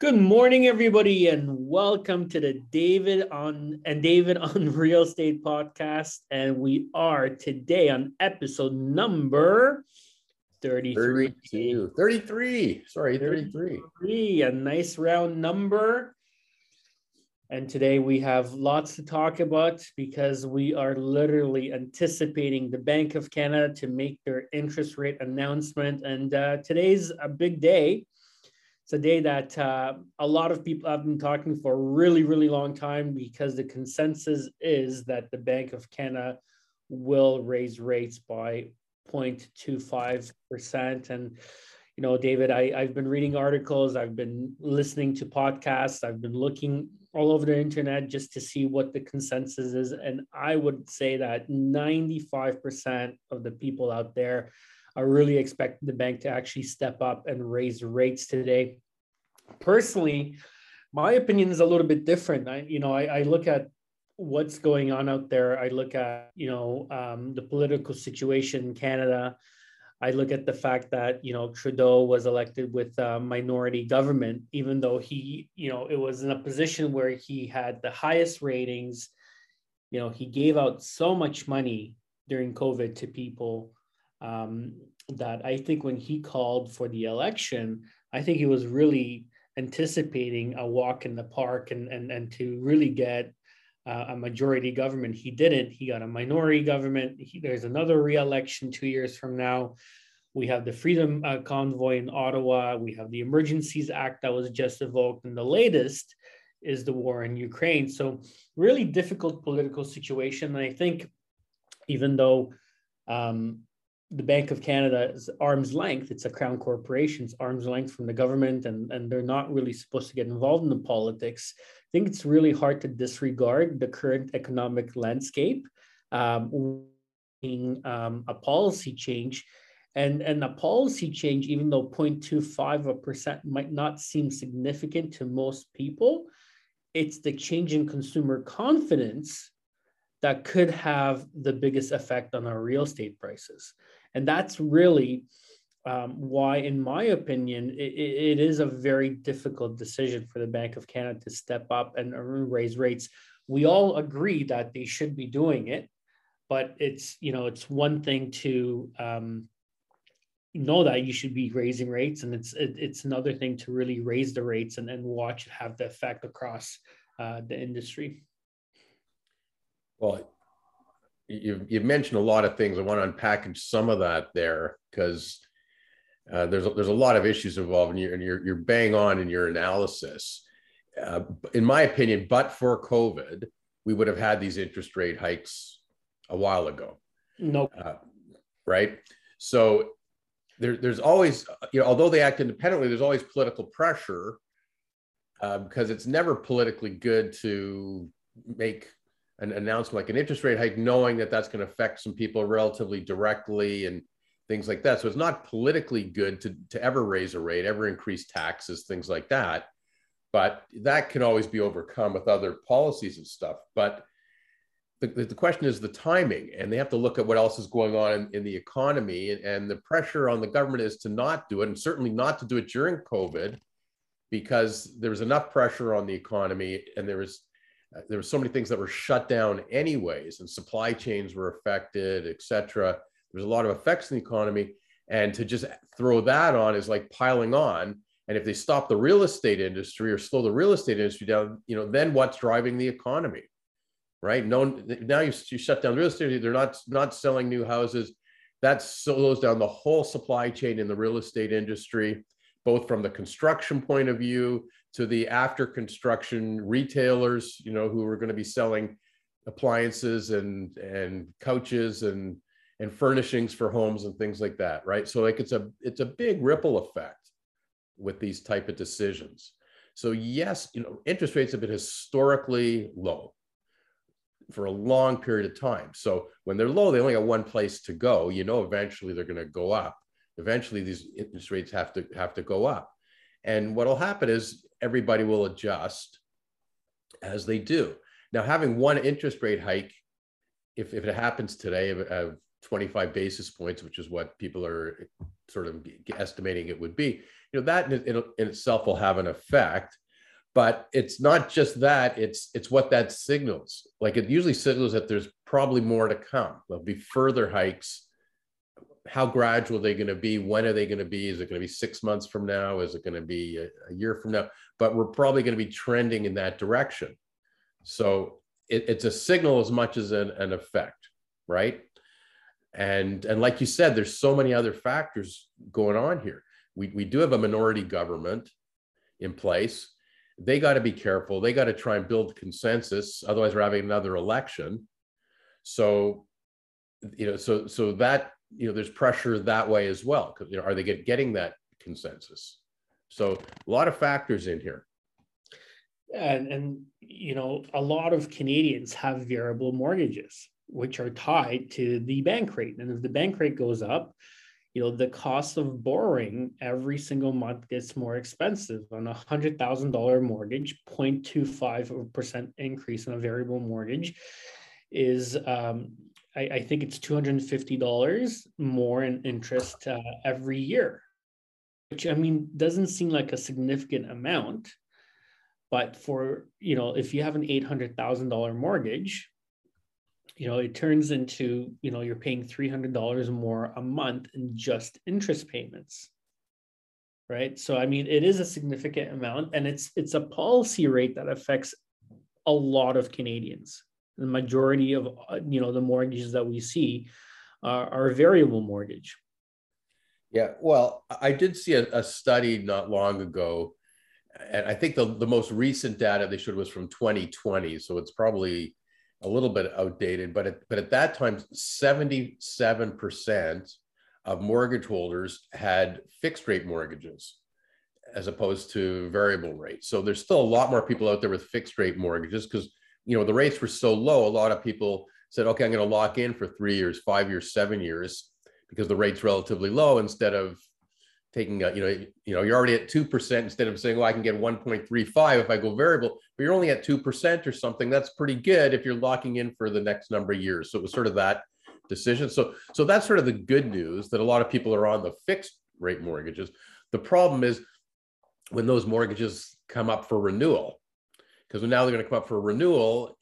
Good morning, everybody, and welcome to the David on and David on Real Estate podcast. And we are today on episode number 33. 32. 33. Sorry, 33. 33. A nice round number. And today we have lots to talk about because we are literally anticipating the Bank of Canada to make their interest rate announcement. And uh, today's a big day it's a day that uh, a lot of people have been talking for a really, really long time because the consensus is that the Bank of Canada will raise rates by 0.25%. And, you know, David, I, I've been reading articles, I've been listening to podcasts, I've been looking all over the internet just to see what the consensus is. And I would say that 95% of the people out there are really expect the bank to actually step up and raise rates today. Personally, my opinion is a little bit different. I, you know, I, I look at what's going on out there. I look at, you know, um, the political situation in Canada. I look at the fact that you know Trudeau was elected with a minority government, even though he, you know, it was in a position where he had the highest ratings. You know, he gave out so much money during COVID to people um, that I think when he called for the election, I think he was really anticipating a walk in the park and and and to really get uh, a majority government. He didn't. He got a minority government. He, there's another re-election two years from now. We have the Freedom uh, Convoy in Ottawa. We have the Emergencies Act that was just evoked, and the latest is the war in Ukraine. So really difficult political situation. And I think even though um, the Bank of Canada is arm's length. It's a crown corporation. It's arm's length from the government, and, and they're not really supposed to get involved in the politics. I think it's really hard to disregard the current economic landscape, um, being um, a policy change. And, and a policy change, even though 0.25 of percent might not seem significant to most people, it's the change in consumer confidence that could have the biggest effect on our real estate prices. And that's really um, why, in my opinion, it, it is a very difficult decision for the Bank of Canada to step up and raise rates. We all agree that they should be doing it, but it's you know it's one thing to um, know that you should be raising rates, and it's it, it's another thing to really raise the rates and then watch it have the effect across uh, the industry. Well, you've, you've mentioned a lot of things. I want to unpackage some of that there because uh, there's, a, there's a lot of issues involved and you're, and you're, you're bang on in your analysis. Uh, in my opinion, but for COVID, we would have had these interest rate hikes a while ago. No. Nope. Uh, right. So there, there's always, you know, although they act independently, there's always political pressure uh, because it's never politically good to make an announcement like an interest rate hike, knowing that that's going to affect some people relatively directly and things like that. So it's not politically good to, to ever raise a rate, ever increase taxes, things like that. But that can always be overcome with other policies and stuff. But the, the question is the timing, and they have to look at what else is going on in, in the economy. And, and the pressure on the government is to not do it, and certainly not to do it during COVID, because there was enough pressure on the economy and there was uh, there were so many things that were shut down anyways and supply chains were affected et cetera. There's a lot of effects in the economy and to just throw that on is like piling on and if they stop the real estate industry or slow the real estate industry down you know then what's driving the economy right? No now you, you shut down real estate they're not not selling new houses. That slows down the whole supply chain in the real estate industry both from the construction point of view to the after construction retailers, you know, who are going to be selling appliances and and couches and and furnishings for homes and things like that, right? So like it's a it's a big ripple effect with these type of decisions. So yes, you know, interest rates have been historically low for a long period of time. So when they're low, they only got one place to go. You know, eventually they're going to go up. Eventually, these interest rates have to have to go up. And what will happen is everybody will adjust as they do. Now, having one interest rate hike, if, if it happens today of, of 25 basis points, which is what people are sort of estimating it would be, you know that in, in, in itself will have an effect but it's not just that it's it's what that signals like it usually signals that there's probably more to come there'll be further hikes how gradual are they going to be? When are they going to be? Is it going to be six months from now? Is it going to be a, a year from now? But we're probably going to be trending in that direction. So it, it's a signal as much as an, an effect right? And and like you said there's so many other factors going on here. We, we do have a minority government in place. They got to be careful. They got to try and build consensus. Otherwise, we're having another election. So, you know, so so that you know, there's pressure that way as well. Because you know, are they get, getting that consensus? So, a lot of factors in here. And and you know, a lot of Canadians have variable mortgages, which are tied to the bank rate. And if the bank rate goes up, you know the cost of borrowing every single month gets more expensive on a hundred thousand dollar mortgage 0.25% increase in a variable mortgage is um, I, I, think it's $250 more in interest uh, every year. Which i mean doesn't seem like a significant amount but for you know if you have an $800000 mortgage you know it turns into you know you're paying $300 more a month in just interest payments. Right? So i mean it is a significant amount and it's it's a policy rate that affects a lot of canadians the majority of uh, you know the mortgages that we see are, are variable mortgage yeah well i did see a, a study not long ago and i think the, the most recent data they showed was from 2020 so it's probably a little bit outdated, but at, but at that time, 77% of mortgage holders had fixed rate mortgages as opposed to variable rate. So there's still a lot more people out there with fixed rate mortgages because you know the rates were so low. A lot of people said, okay, I'm going to lock in for three years, five years, seven years because the rate's relatively low instead of taking a, you know you know you're already at 2% instead of saying well i can get 1.35 if i go variable but you're only at 2% or something. That's pretty good if you're locking in for the next number of years. So it was sort of that decision. So so that's sort of the good news that a lot of people are on the fixed rate mortgages. The problem is when those mortgages come up for renewal because now they're going to come up for renewal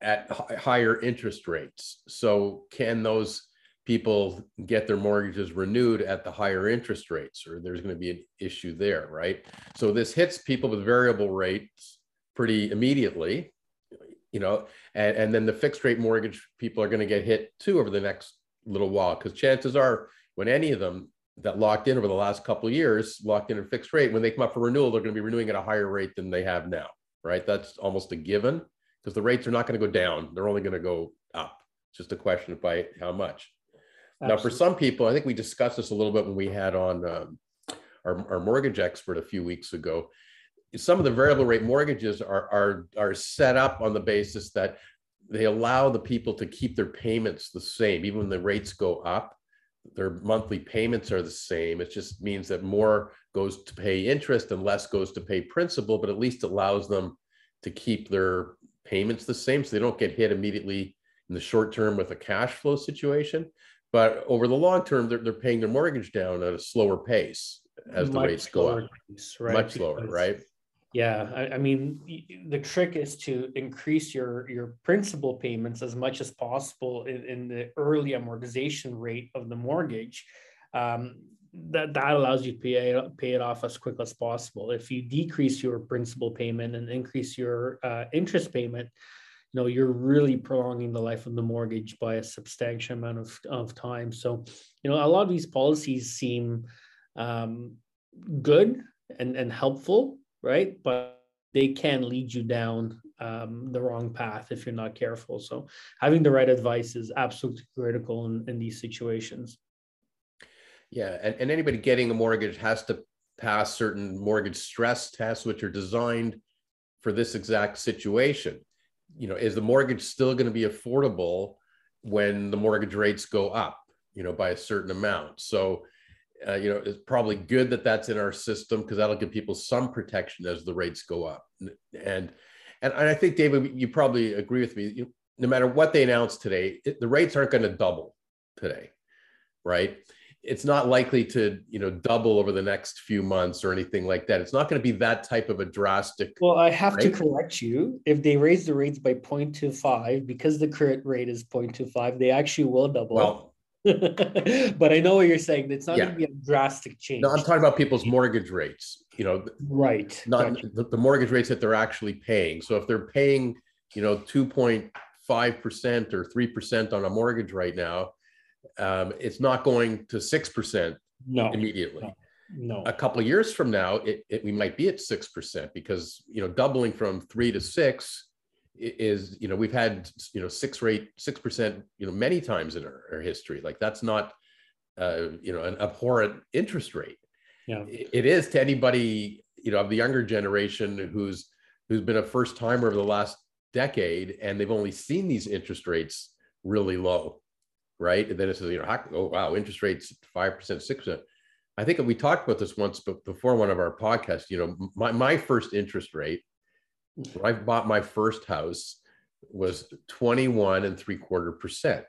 at higher interest rates so can those people get their mortgages renewed at the higher interest rates, or there's going to be an issue there, right? So this hits people with variable rates pretty immediately, you know, and, and then the fixed rate mortgage people are going to get hit too over the next little while because chances are when any of them that locked in over the last couple of years locked in a fixed rate when they come up for renewal they're going to be renewing at a higher rate than they have now right that's almost a given because the rates are not going to go down they're only going to go up it's just a question of by how much Absolutely. Now, for some people, I think we discussed this a little bit when we had on um, our, our mortgage expert a few weeks ago. Some of the variable rate mortgages are, are, are set up on the basis that they allow the people to keep their payments the same, even when the rates go up. Their monthly payments are the same. It just means that more goes to pay interest and less goes to pay principal, but at least allows them to keep their payments the same so they don't get hit immediately in the short term with a cash flow situation. But over the long term, they're, they're paying their mortgage down at a slower pace as the rates go up. Pace, right? Much slower, because, right? Yeah, I, I, mean, the trick is to increase your your principal payments as much as possible in, in the early amortization rate of the mortgage. Um, that that allows you to pay, pay it off as quick as possible. If you decrease your principal payment and increase your uh, interest payment, you know you're really prolonging the life of the mortgage by a substantial amount of, of time so you know a lot of these policies seem um, good and, and helpful right? But they can lead you down um, the wrong path if you're not careful. So having the right advice is absolutely critical in, in these situations. Yeah and, and anybody getting a mortgage has to pass certain mortgage stress tests which are designed for this exact situation. You know, is the mortgage still going to be affordable when the mortgage rates go up, you know, by a certain amount? So, uh, you know, it's probably good that that's in our system because that'll give people some protection as the rates go up. And and, I think David, you probably agree with me. You, no matter what they announce today, it, the rates aren't going to double today, right? it's not likely to you know double over the next few months or anything like that it's not going to be that type of a drastic well i have to correct you if they raise the rates by 0.25 because the current rate is 0.25 they actually will double well, but i know what you're saying it's not yeah. going to be a drastic change no i'm talking about people's mortgage rates you know right not gotcha. the, the mortgage rates that they're actually paying so if they're paying you know 2.5% or 3% on a mortgage right now um, it's not going to 6% no, immediately. No, no. A couple of years from now, it, it, we might be at 6% because, you know, doubling from three to six is, you know, we've had, you know, six rate, 6%, you know, many times in our, our history. Like that's not, uh, you know, an abhorrent interest rate. Yeah. It is to anybody, you know, of the younger generation who's, who's been a first timer over the last decade and they've only seen these interest rates really low right? And then it says, you know, how, oh wow, interest rates five percent, six percent. I think we talked about this once, before one of our podcasts, you know, my my first interest rate when I bought my first house was 21 and three quarter percent.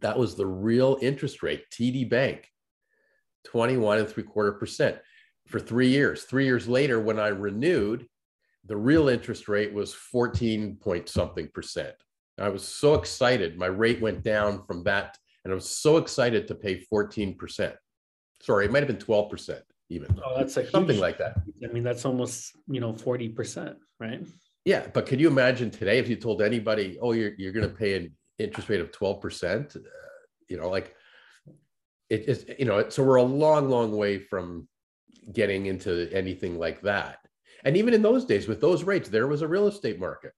That was the real interest rate, TD Bank, 21 and three quarter percent for three years. Three years later, when I renewed, the real interest rate was 14 point something percent. I was so excited. My rate went down from that, and I was so excited to pay 14%. Sorry, it might have been 12% even. Oh, that's a something huge, like that. I mean, that's almost you know 40%, right? Yeah, but can you imagine today if you told anybody, oh, you're you're going to pay an interest rate of 12%? Uh, you know, like it is, you know, so we're a long, long way from getting into anything like that. And even in those days, with those rates, there was a real estate market.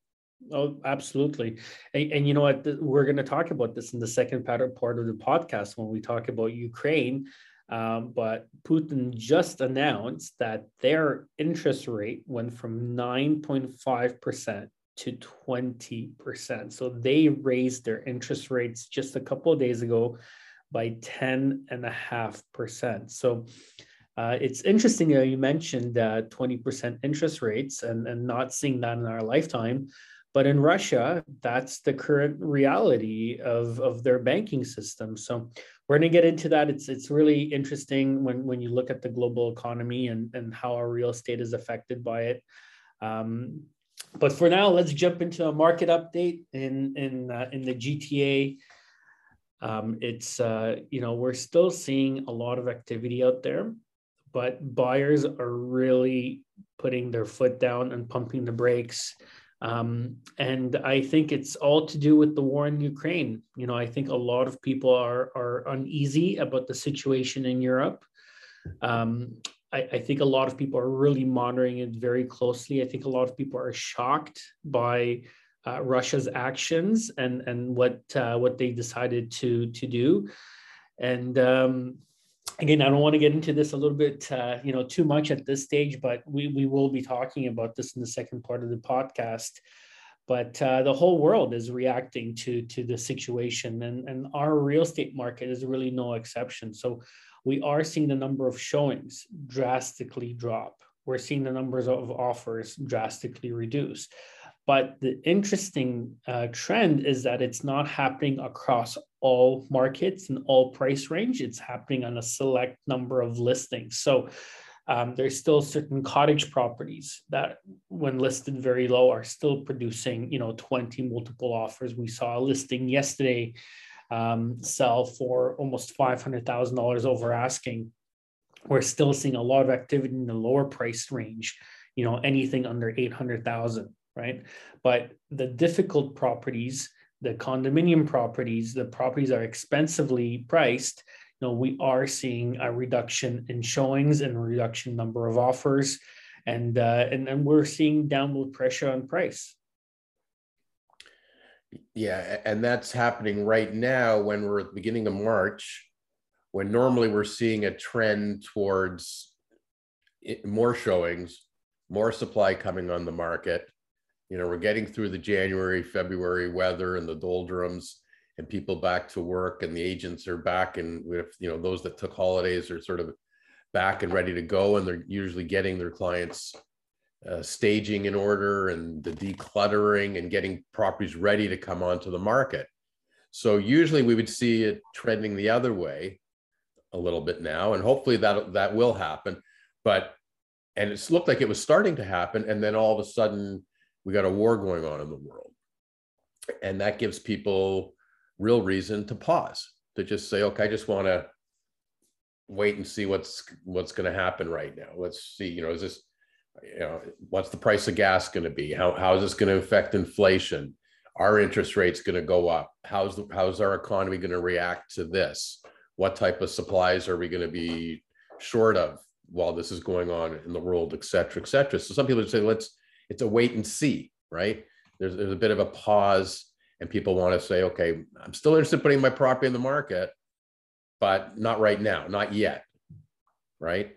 Oh, absolutely. And, and, you know what? We're going to talk about this in the second part of the podcast when we talk about Ukraine. Um, but Putin just announced that their interest rate went from 9.5% to 20%. So they raised their interest rates just a couple of days ago by 10.5%. So uh, it's interesting uh, you mentioned uh, 20% interest rates and, and not seeing that in our lifetime. But in Russia, that's the current reality of, of their banking system. So we're going to get into that. It's it's really interesting when when you look at the global economy and and how our real estate is affected by it. Um, but for now, let's jump into a market update in in uh, in the GTA. Um, it's uh, you know we're still seeing a lot of activity out there, but buyers are really putting their foot down and pumping the brakes. Um, and I think it's all to do with the war in Ukraine. You know, I think a lot of people are are uneasy about the situation in Europe. Um, I, I, think a lot of people are really monitoring it very closely. I think a lot of people are shocked by uh, Russia's actions and and what uh, what they decided to to do. And um, again, I don't want to get into this a little bit, uh, you know, too much at this stage, but we we will be talking about this in the second part of the podcast. But uh, the whole world is reacting to to the situation, and and our real estate market is really no exception. So we are seeing the number of showings drastically drop. We're seeing the numbers of offers drastically reduce. But the interesting uh, trend is that it's not happening across all markets and all price range. It's happening on a select number of listings. So um, there's still certain cottage properties that, when listed very low, are still producing, you know, 20 multiple offers. We saw a listing yesterday um, sell for almost $500,000 over asking. We're still seeing a lot of activity in the lower price range, you know, anything under 800,000 right? But the difficult properties, the condominium properties, the properties are expensively priced. You know, we are seeing a reduction in showings and reduction number of offers, and uh, and then we're seeing downward pressure on price. Yeah, and that's happening right now when we're at the beginning of March, when normally we're seeing a trend towards more showings, more supply coming on the market, you know, we're getting through the January, February weather and the doldrums and people back to work and the agents are back and if you know those that took holidays are sort of back and ready to go and they're usually getting their clients uh, staging in order and the decluttering and getting properties ready to come onto the market so usually we would see it trending the other way a little bit now, and hopefully that that will happen. But and it's looked like it was starting to happen, and then all of a sudden we got a war going on in the world, and that gives people real reason to pause to just say, okay, I just want to wait and see what's what's going to happen right now. Let's see, you know, is this, you know, what's the price of gas going to be? How how is this going to affect inflation? Our interest rates going to go up? How's the, how's our economy going to react to this? What type of supplies are we going to be short of while this is going on in the world, et cetera, et cetera? So some people say, let's it's a wait and see, right? There's there's a bit of a pause, and people want to say, okay, I'm still interested in putting my property in the market but not right now, not yet. Right.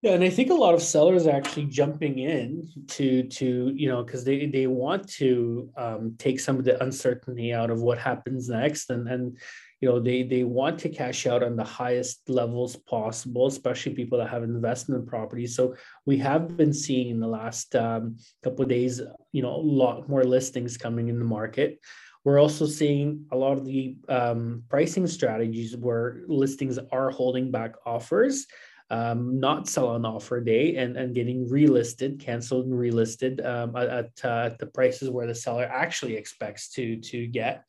Yeah, and I think a lot of sellers are actually jumping in to to you know because they they want to um, take some of the uncertainty out of what happens next, and and you know they they want to cash out on the highest levels possible, especially people that have investment properties. So we have been seeing in the last um, couple of days, you know, a lot more listings coming in the market. We're also seeing a lot of the um, pricing strategies where listings are holding back offers, um, not sell on offer day, and, and getting relisted, canceled and relisted um, at, uh, at the prices where the seller actually expects to, to get.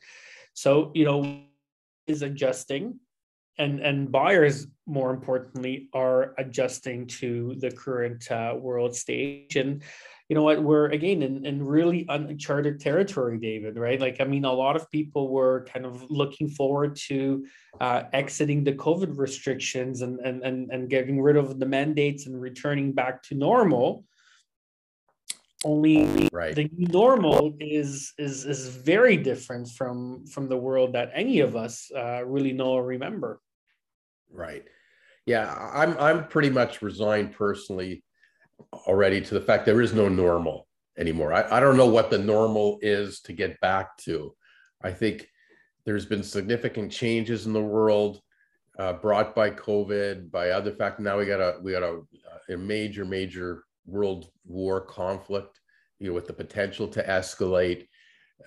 So, you know, is adjusting and and buyers more importantly are adjusting to the current uh, world stage. And you know what? We're again in, in really uncharted territory david right? Like i mean a lot of people were kind of looking forward to uh, exiting the covid restrictions and, and and and getting rid of the mandates and returning back to normal only right. the normal is is is very different from from the world that any of us uh, really know or remember right yeah i'm i'm pretty much resigned personally already to the fact there is no normal anymore. I, I don't know what the normal is to get back to. I think there's been significant changes in the world uh, brought by COVID, by other fact Now we got a we got a, a major major world war conflict, you know, with the potential to escalate.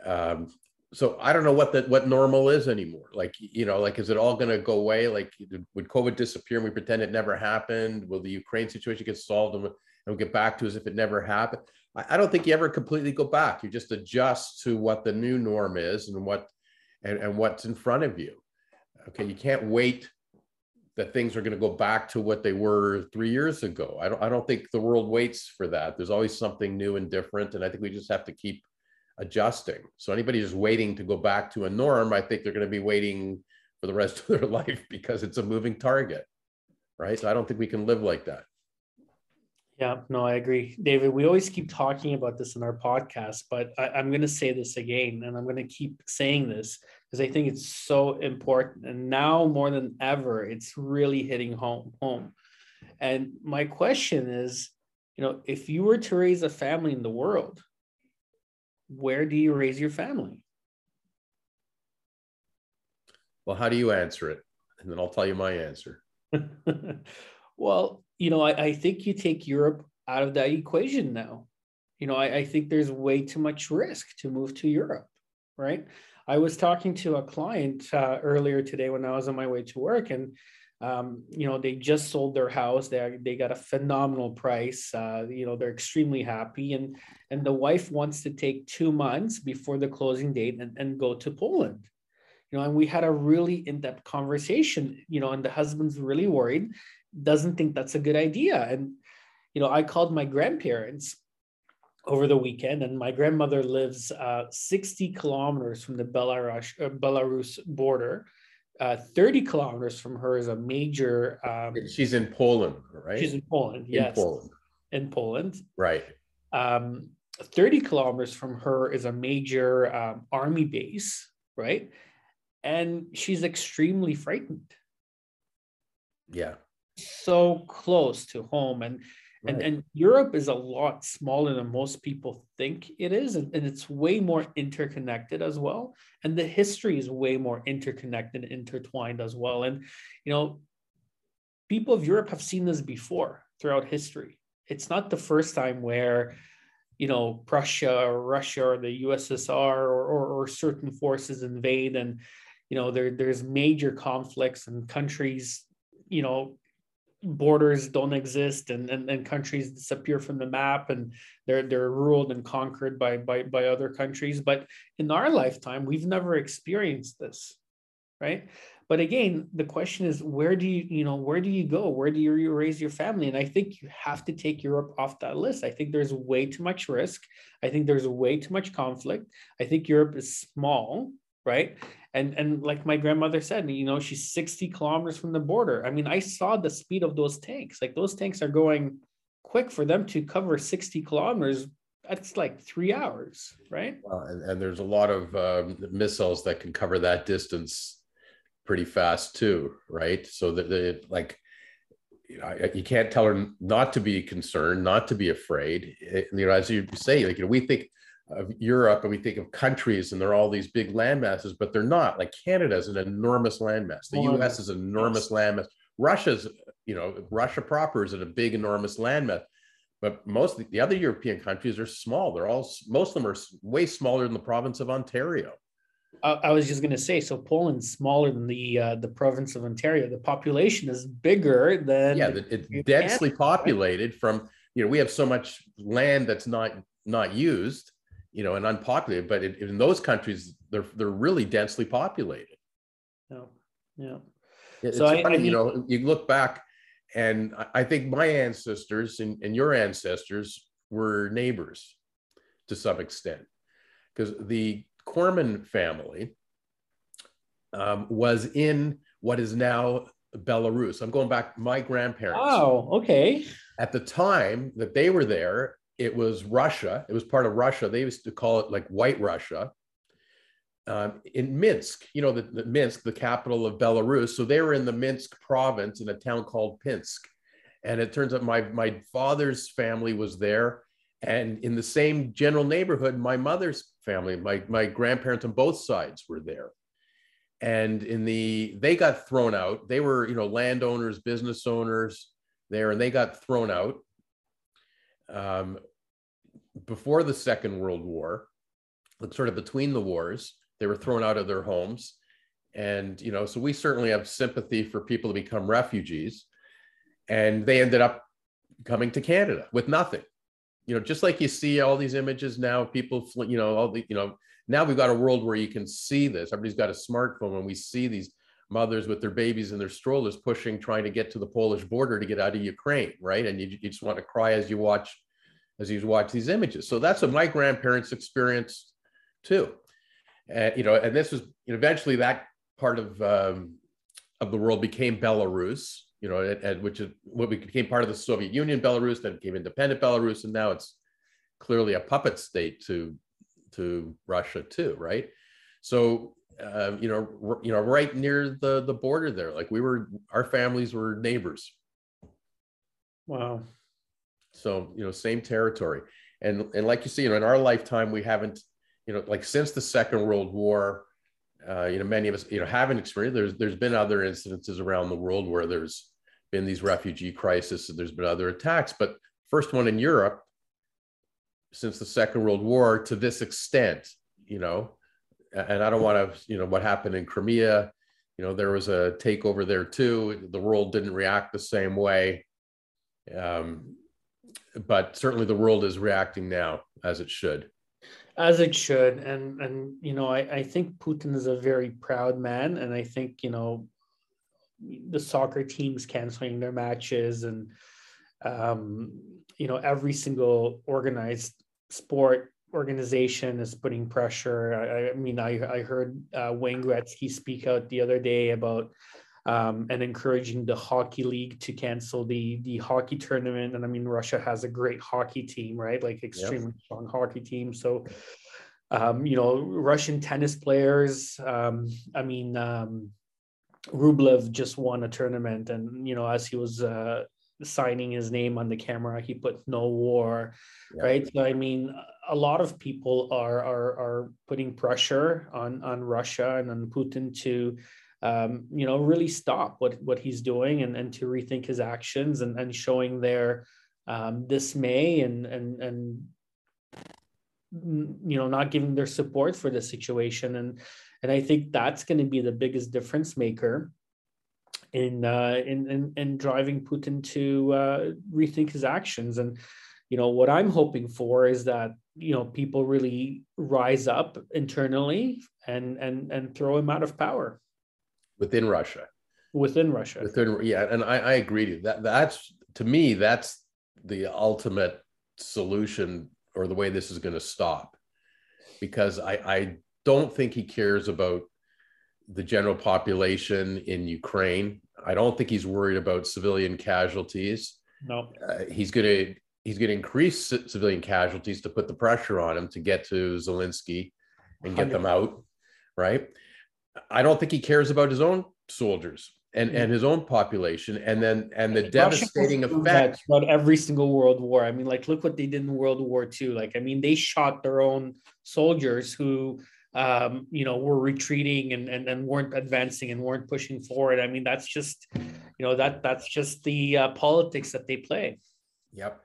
Um, so I don't know what that what normal is anymore. Like you know, like is it all going to go away? Like would COVID disappear and we pretend it never happened? Will the Ukraine situation get solved and and get back to as if it never happened. I, I don't think you ever completely go back. You just adjust to what the new norm is and what and, and what's in front of you. Okay, you can't wait that things are going to go back to what they were three years ago. I don't I don't think the world waits for that. There's always something new and different, and I think we just have to keep adjusting. So anybody just waiting to go back to a norm, I think they're going to be waiting for the rest of their life because it's a moving target, right? So I don't think we can live like that. Yeah, no, I agree. David, we always keep talking about this in our podcast, but I, am going to say this again, and I'm going to keep saying this because I think it's so important. And now more than ever, it's really hitting home. home. And my question is, you know, if you were to raise a family in the world, where do you raise your family? Well, how do you answer it? And then I'll tell you my answer. well, you know, I, I think you take Europe out of that equation now. You know, I, I think there's way too much risk to move to Europe, right? I was talking to a client uh, earlier today when I was on my way to work, and um, you know they just sold their house. They they got a phenomenal price. Uh, you know they're extremely happy, and and the wife wants to take two months before the closing date and, and go to Poland. You know, and we had a really in depth conversation. You know, and the husband's really worried doesn't think that's a good idea. And, you know, I called my grandparents over the weekend, and my grandmother lives uh, 60 kilometers from the Belarus, uh, Belarus border. Uh, 30 kilometers from her is a major. Um, she's in Poland, right? She's in Poland, yes in. Poland. In Poland. Right. Um, 30 kilometers from her is a major um, army base, right? And she's extremely frightened. Yeah so close to home and right. and and Europe is a lot smaller than most people think it is and, and it's way more interconnected as well and the history is way more interconnected intertwined as well and you know people of Europe have seen this before throughout history it's not the first time where you know Prussia or Russia or the USSR or, or, or certain forces invade and you know there there's major conflicts and countries you know borders don't exist and, and and countries disappear from the map and they're they're ruled and conquered by by by other countries. But in our lifetime we've never experienced this right? But again the question is where do you you know where do you go? Where do you raise your family? And i think you have to take europe off that list. I think there's way too much risk. I think there's way too much conflict. I think europe is small right and and like my grandmother said you know she's 60 kilometers from the border. I mean i saw the speed of those tanks. Like those tanks are going quick for them to cover 60 kilometers. That's like three hours right? And, and, there's a lot of um, missiles that can cover that distance pretty fast too right? So that the like you, know, you can't tell her not to be concerned not to be afraid. It, you know as you say like you know we think of Europe and we think of countries and they're all these big landmasses, but they're not. Like Canada is an enormous landmass. The US is an enormous landmass. Russia's, you know, Russia proper is a big, enormous landmass. But most of the other European countries are small. They're all, most of them are way smaller than the province of Ontario. I was just going to say, so Poland's smaller than the uh, the province of Ontario. The population is bigger than yeah, it's densely populated. From you know, we have so much land that's not not used you know, and unpopulated. But in, in those countries, they're they're really densely populated. Yeah, yeah. So funny, I, I mean, you know, you look back, and I think my ancestors and, and your ancestors were neighbors to some extent, because the Corman family um, was in what is now Belarus. I'm going back my grandparents. Oh, okay. At the time that they were there, it was Russia. It was part of Russia. They used to call it like White Russia. Um, in Minsk, you know, the, the, Minsk, the capital of Belarus. So they were in the Minsk province in a town called Pinsk. And it turns out my, my father's family was there. And in the same general neighborhood, my mother's family, my, my grandparents on both sides were there. And in the, they got thrown out. They were, you know, landowners, business owners there, and they got thrown out um, before the Second World War, sort of between the wars, they were thrown out of their homes. And, you know, so we certainly have sympathy for people to become refugees. And they ended up coming to Canada with nothing. You know, just like you see all these images now, people, you know, all the, you know, now we've got a world where you can see this. Everybody's got a smartphone and we see these mothers with their babies in their strollers pushing, trying to get to the Polish border to get out of Ukraine, right? And you, you just want to cry as you watch as you watch these images. So that's what my grandparents experienced too. And you know, and this was you know, eventually that part of um, of the world became Belarus. You know, and, and which is what became part of the Soviet Union, Belarus, then became independent Belarus, and now it's clearly a puppet state to to Russia too, right? So uh, you know, you know, right near the the border there. Like we were, our families were neighbors. Wow. So you know, same territory, and and like you see, you know, in our lifetime, we haven't, you know, like since the Second World War, uh, you know, many of us, you know, haven't experienced. There's there's been other incidences around the world where there's been these refugee crises, and there's been other attacks, but first one in Europe since the Second World War to this extent, you know, and I don't want to, you know, what happened in Crimea, you know, there was a takeover there too. The world didn't react the same way. Um, but certainly the world is reacting now as it should. As it should. And, and you know, I, I think Putin is a very proud man. And I think, you know, the soccer teams canceling their matches and, um, you know, every single organized sport organization is putting pressure. I, I mean, I, I heard uh, Wayne Gretzky speak out the other day about um, and encouraging the hockey league to cancel the the hockey tournament. And I mean, Russia has a great hockey team, right? Like extremely yep. strong hockey team. So, um, you know, Russian tennis players. Um, I mean, um, Rublev just won a tournament, and you know, as he was uh, signing his name on the camera, he put "No War," yep. right? So, I mean, a lot of people are are are putting pressure on on Russia and on Putin to um, you know, really stop what what he's doing and, and to rethink his actions and, and showing their um, dismay and and and you know not giving their support for the situation and and I think that's going to be the biggest difference maker in uh, in, in in driving Putin to uh, rethink his actions. And you know what I'm hoping for is that you know people really rise up internally and and and throw him out of power within Russia. Within Russia. Within yeah, and I, I agree to that. That's to me that's the ultimate solution or the way this is going to stop because I, I don't think he cares about the general population in Ukraine. I don't think he's worried about civilian casualties. No, uh, he's going to he's going to increase civilian casualties to put the pressure on him to get to Zelensky and get 100. them out. Right. I don't think he cares about his own soldiers and and his own population and then and the devastating effect. about every single world war. I mean like look what they did in world war ii like i mean they shot their own soldiers who um, you know were retreating and, and and weren't advancing and weren't pushing forward. I mean that's just you know that that's just the uh, politics that they play. Yep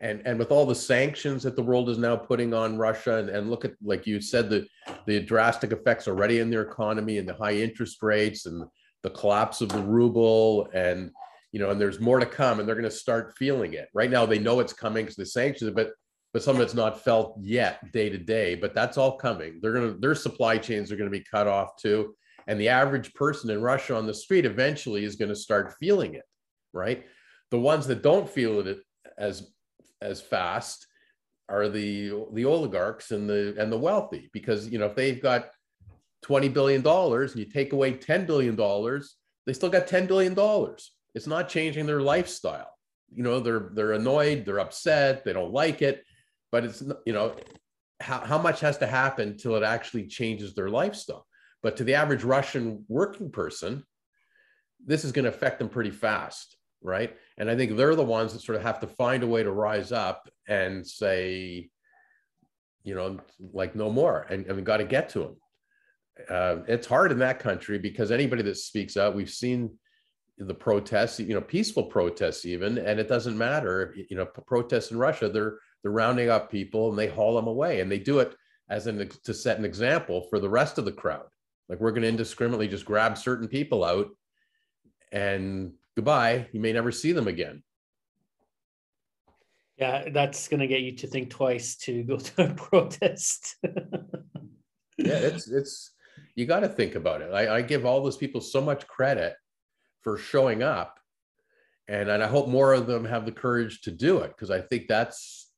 and and with all the sanctions that the world is now putting on russia and, and look at like you said the the drastic effects already in their economy and the high interest rates and the collapse of the ruble and you know and there's more to come and they're going to start feeling it. Right now they know it's coming because the sanctions but but some of it's not felt yet day to day but that's all coming. They're going to their supply chains are going to be cut off too and the average person in russia on the street eventually is going to start feeling it right? The ones that don't feel it as as fast are the the oligarchs and the and the wealthy. Because you know if they've got 20 billion dollars and you take away 10 billion dollars they still got 10 billion dollars. It's not changing their lifestyle. You know they're they're annoyed they're upset they don't like it. But it's you know how, how much has to happen till it actually changes their lifestyle? But to the average russian working person this is going to affect them pretty fast right and i think they're the ones that sort of have to find a way to rise up and say you know like no more and, and we got to get to them uh, it's hard in that country because anybody that speaks out, we've seen the protests, you know, peaceful protests even, and it doesn't matter. You know, protests in Russia, they're they're rounding up people and they haul them away, and they do it as an to set an example for the rest of the crowd. Like we're going to indiscriminately just grab certain people out, and goodbye. You may never see them again. Yeah, that's going to get you to think twice to go to a protest. yeah, it's it's you got to think about it. I, I, give all those people so much credit for showing up, and, and I hope more of them have the courage to do it because I think that's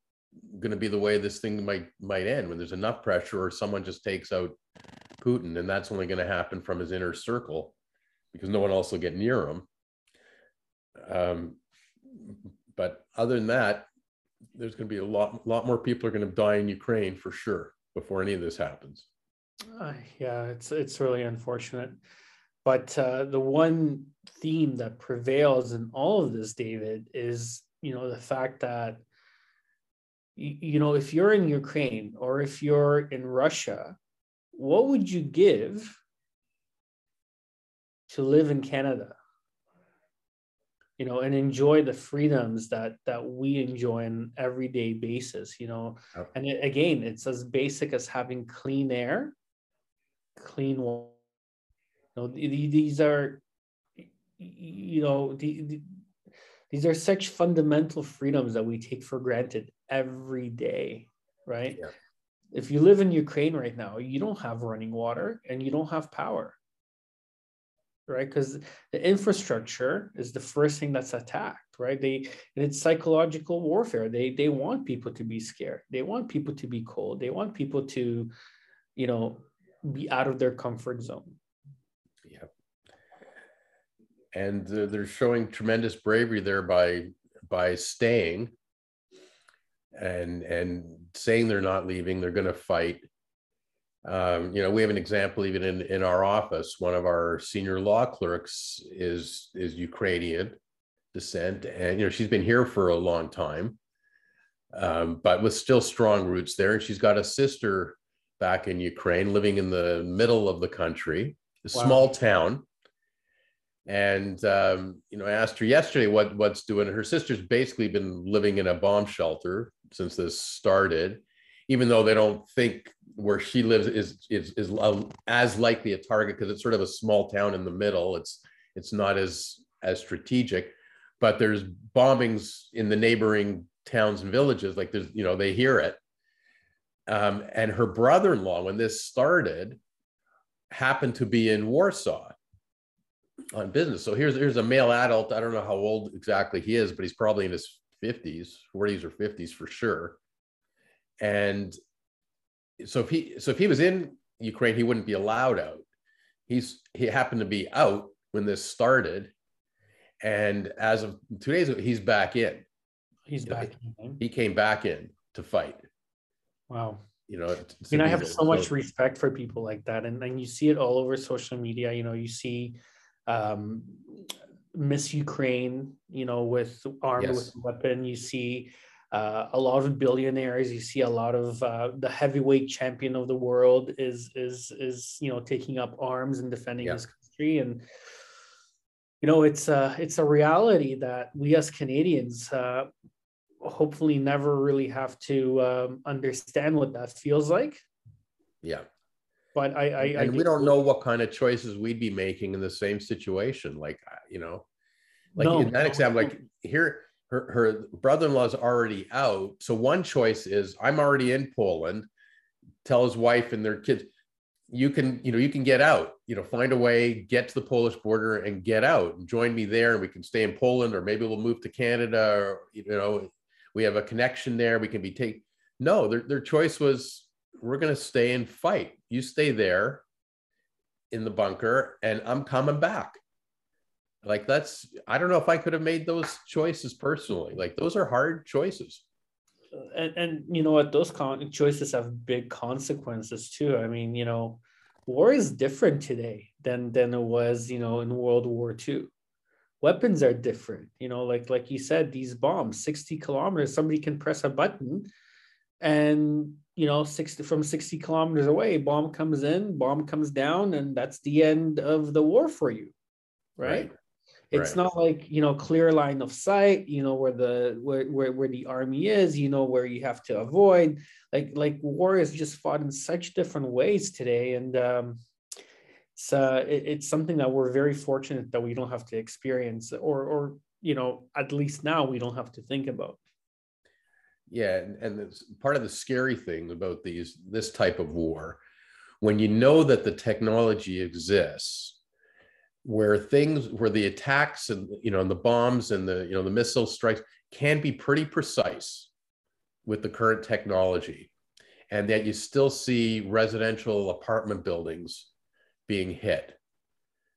going to be the way this thing might might end when there's enough pressure or someone just takes out Putin, and that's only going to happen from his inner circle because no one else will get near him. Um, but other than that, there's going to be a lot lot more people are going to die in Ukraine for sure before any of this happens. Uh, yeah, it's it's really unfortunate. But uh, the one theme that prevails in all of this, David, is you know the fact that you, you know if you're in Ukraine or if you're in Russia, what would you give to live in Canada? You know and enjoy the freedoms that that we enjoy on everyday basis you know oh. and it, again it's as basic as having clean air clean water. You know, these are, you know, the, the, these are such fundamental freedoms that we take for granted every day, right? Yeah. If you live in Ukraine right now, you don't have running water and you don't have power, right? Because the infrastructure is the first thing that's attacked, right? They and it's psychological warfare. They they want people to be scared. They want people to be cold. They want people to, you know, be out of their comfort zone. Yeah. And uh, they're showing tremendous bravery there by by staying and and saying they're not leaving, they're going to fight. Um, you know, we have an example even in in our office. One of our senior law clerks is is Ukrainian descent, and you know she's been here for a long time, um, but with still strong roots there. And she's got a sister back in Ukraine, living in the middle of the country, a wow. small town. And um, you know, I asked her yesterday what what's doing. Her sister's basically been living in a bomb shelter since this started, even though they don't think where she lives is is is as likely a target because it's sort of a small town in the middle. It's it's not as as strategic, but there's bombings in the neighboring towns and villages. Like there's you know they hear it. Um, and her brother-in-law, when this started, happened to be in Warsaw on business. So here's here's a male adult. I don't know how old exactly he is, but he's probably in his 50s, 40s or 50s for sure. And so if he so if he was in Ukraine, he wouldn't be allowed out. He's he happened to be out when this started, and as of two days ago, he's back in. He's back. In. He came back in to fight. Wow. You know, I mean, I have so much respect for people like that, and then you see it all over social media. You know, you see um, Miss Ukraine, you know, with armed yes. with a weapon. You see uh, a lot of billionaires. You see a lot of uh, the heavyweight champion of the world is is is you know taking up arms and defending yeah. his country, and you know it's a it's a reality that we as Canadians uh, hopefully never really have to um, understand what that feels like. Yeah. But I, I and I we don't know what kind of choices we'd be making in the same situation. Like you know, like no, in that example, like here her, her brother-in-law's already out. So one choice is I'm already in Poland. Tell his wife and their kids, you can, you know, you can get out, you know, find a way, get to the Polish border and get out and join me there. And we can stay in Poland, or maybe we'll move to Canada, or you know, we have a connection there. We can be take. No, their, their choice was we're gonna stay and fight. You stay there in the bunker, and I'm coming back like that's i don't know if i could have made those choices personally. Like those are hard choices. And, and you know what? Those con- choices have big consequences too. I mean you know war is different today than than it was you know in world war ii weapons are different you know like like you said these bombs 60 kilometers somebody can press a button and you know 60 from 60 kilometers away bomb comes in bomb comes down and that's the end of the war for you right, right. It's right. not like you know clear line of sight. You know where the where, where where the army is. You know where you have to avoid. Like like war is just fought in such different ways today, and um, it's uh, it, it's something that we're very fortunate that we don't have to experience, or or you know at least now we don't have to think about. Yeah, and, and part of the scary thing about these this type of war, when you know that the technology exists where things where the attacks and you know and the bombs and the you know the missile strikes can be pretty precise with the current technology and that you still see residential apartment buildings being hit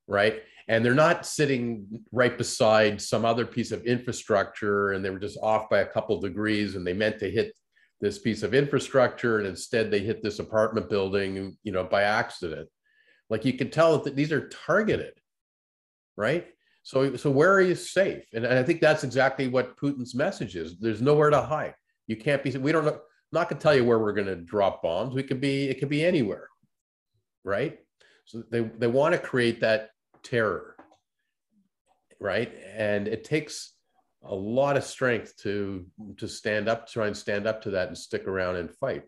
right? And they're not sitting right beside some other piece of infrastructure and they were just off by a couple degrees and they meant to hit this piece of infrastructure and instead they hit this apartment building you know by accident. Like you can tell that these are targeted right? So, so where are you safe? And, and I think that's exactly what Putin's message is. There's nowhere to hide. You can't be. We don't know. I'm not going to tell you where we're going to drop bombs. We could be. It could be anywhere, right? So they they want to create that terror, right? And it takes a lot of strength to to stand up, try and stand up to that, and stick around and fight.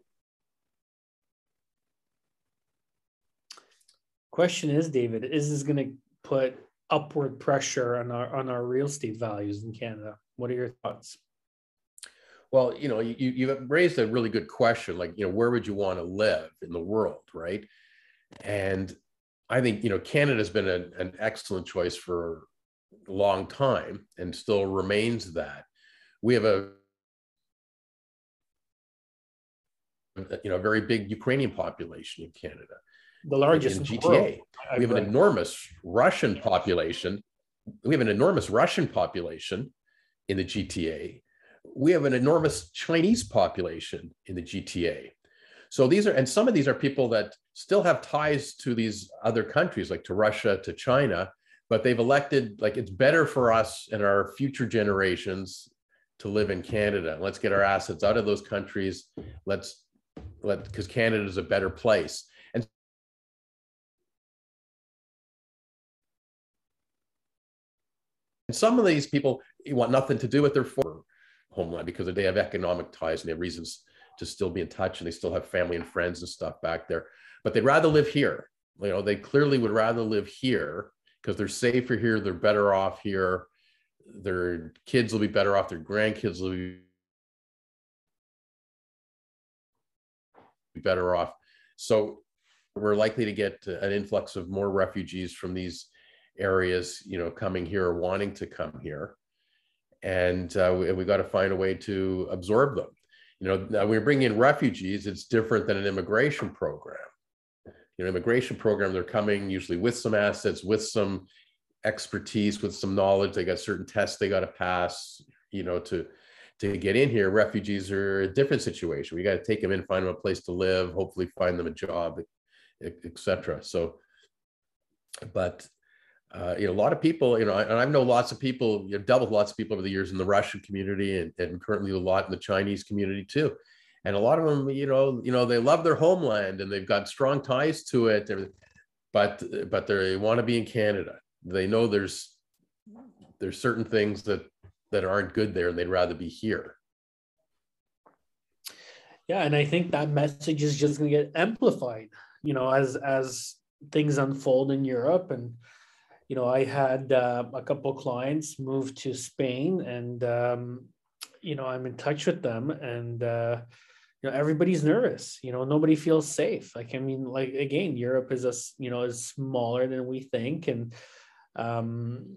Question is, David, is this going to put upward pressure on our on our real estate values in Canada. What are your thoughts? Well, you know, you you raised a really good question. Like, you know, where would you want to live in the world, right? And I think you know Canada's been a, an excellent choice for a long time and still remains that. We have a you know a very big Ukrainian population in Canada the largest in GTA. We have an enormous Russian population. We have an enormous Russian population in the GTA. We have an enormous Chinese population in the GTA. So these are, and some of these are people that still have ties to these other countries, like to Russia, to China, but they've elected, like, it's better for us and our future generations to live in Canada. Let's get our assets out of those countries. Let's let, because Canada is a better place. And some of these people want nothing to do with their former homeland because they have economic ties and they have reasons to still be in touch and they still have family and friends and stuff back there. But they'd rather live here. You know, they clearly would rather live here because they're safer here, they're better off here, their kids will be better off, their grandkids will be better off. So we're likely to get an influx of more refugees from these areas, you know, coming here or wanting to come here. And uh, we, we got to find a way to absorb them. You know, now we bring in refugees, it's different than an immigration program. You know, immigration program, they're coming usually with some assets, with some expertise, with some knowledge. They got certain tests they got to pass, you know, to to get in here. Refugees are a different situation. We got to take them in, find them a place to live, hopefully find them a job, etc. So, but uh, you know, a lot of people, you know, and I know lots of people, you know, dealt with lots of people over the years in the Russian community and, and currently a lot in the Chinese community too. And a lot of them, you know, you know, they love their homeland and they've got strong ties to it, but but they want to be in Canada. They know there's there's certain things that that aren't good there and they'd rather be here. Yeah, and I think that message is just going to get amplified, you know, as as things unfold in Europe and you know, I had uh, a couple clients move to Spain, and um, you know, I'm in touch with them, and uh, you know, everybody's nervous. You know, nobody feels safe. Like, I mean, like again, Europe is a you know is smaller than we think, and um,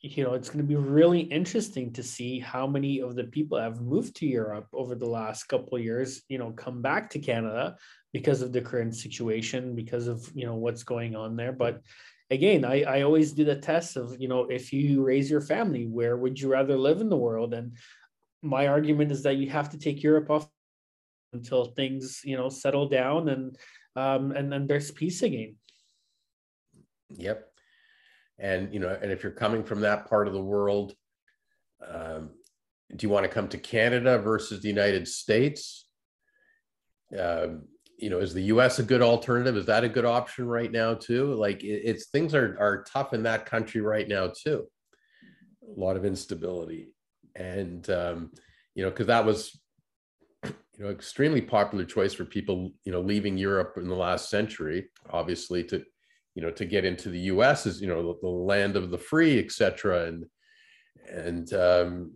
you know, it's going to be really interesting to see how many of the people have moved to Europe over the last couple years. You know, come back to Canada because of the current situation, because of you know what's going on there, but again, I, I always do the test of, you know, if you raise your family, where would you rather live in the world? And my argument is that you have to take Europe off until things, you know, settle down and um, and then there's peace again. Yep. And you know, and if you're coming from that part of the world, um, do you want to come to Canada versus the United States? Um, you know, is the U.S. a good alternative? Is that a good option right now too? Like, it, it's things are are tough in that country right now too. A lot of instability, and um, you know, because that was you know extremely popular choice for people you know leaving Europe in the last century. Obviously, to you know to get into the U.S. is you know the land of the free, etc. And and um,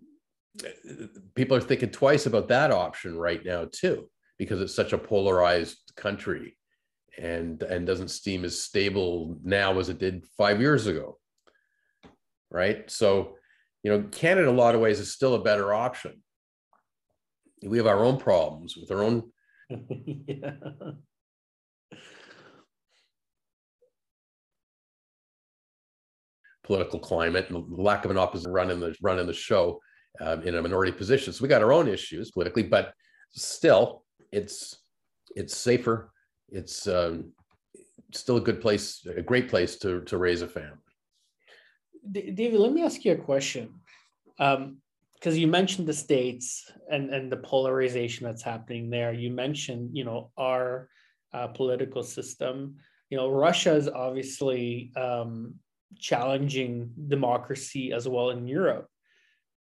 people are thinking twice about that option right now too because it's such a polarized country and and doesn't seem as stable now as it did five years ago right so you know canada in a lot of ways is still a better option we have our own problems with our own yeah. political climate and the lack of an opposition run in the run in the show um, in a minority position so we got our own issues politically but still it's it's safer. It's um, still a good place, a great place to to raise a family. David, let me ask you a question. Um, because you mentioned the states and and the polarization that's happening there you mentioned you know our uh, political system you know russia is obviously um, challenging democracy as well in europe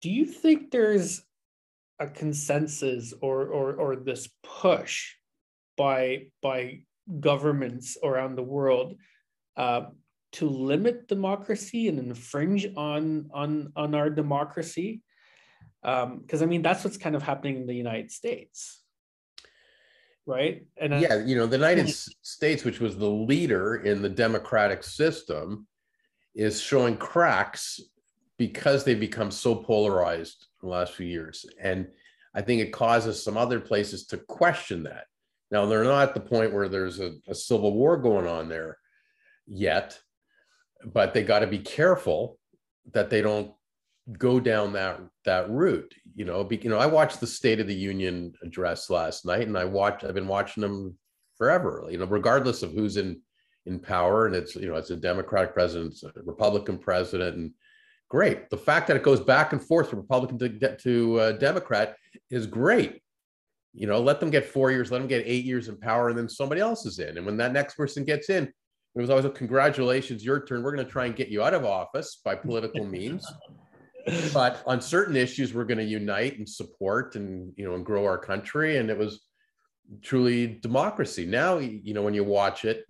do you think there's a consensus or or or this push by by governments around the world uh, to limit democracy and infringe on on on our democracy? Because um, i mean that's what's kind of happening in the united states right? And yeah you know the united states which was the leader in the democratic system is showing cracks because they've become so polarized in the last few years. And I think it causes some other places to question that. Now, they're not at the point where there's a, a civil war going on there yet, but they got to be careful that they don't go down that that route. You know, be, you know, I watched the State of the Union address last night, and I watched. I've been watching them forever. You know, regardless of who's in in power, and it's you know, it's a Democratic president, it's a Republican president, and great. The fact that it goes back and forth from Republican to, to uh, Democrat is great. You know, let them get four years, let them get eight years in power, and then somebody else is in. And when that next person gets in, it was always a congratulations, your turn. We're going to try and get you out of office by political means. but on certain issues, we're going to unite and support and you know and grow our country. And it was truly democracy. Now, you know, when you watch it,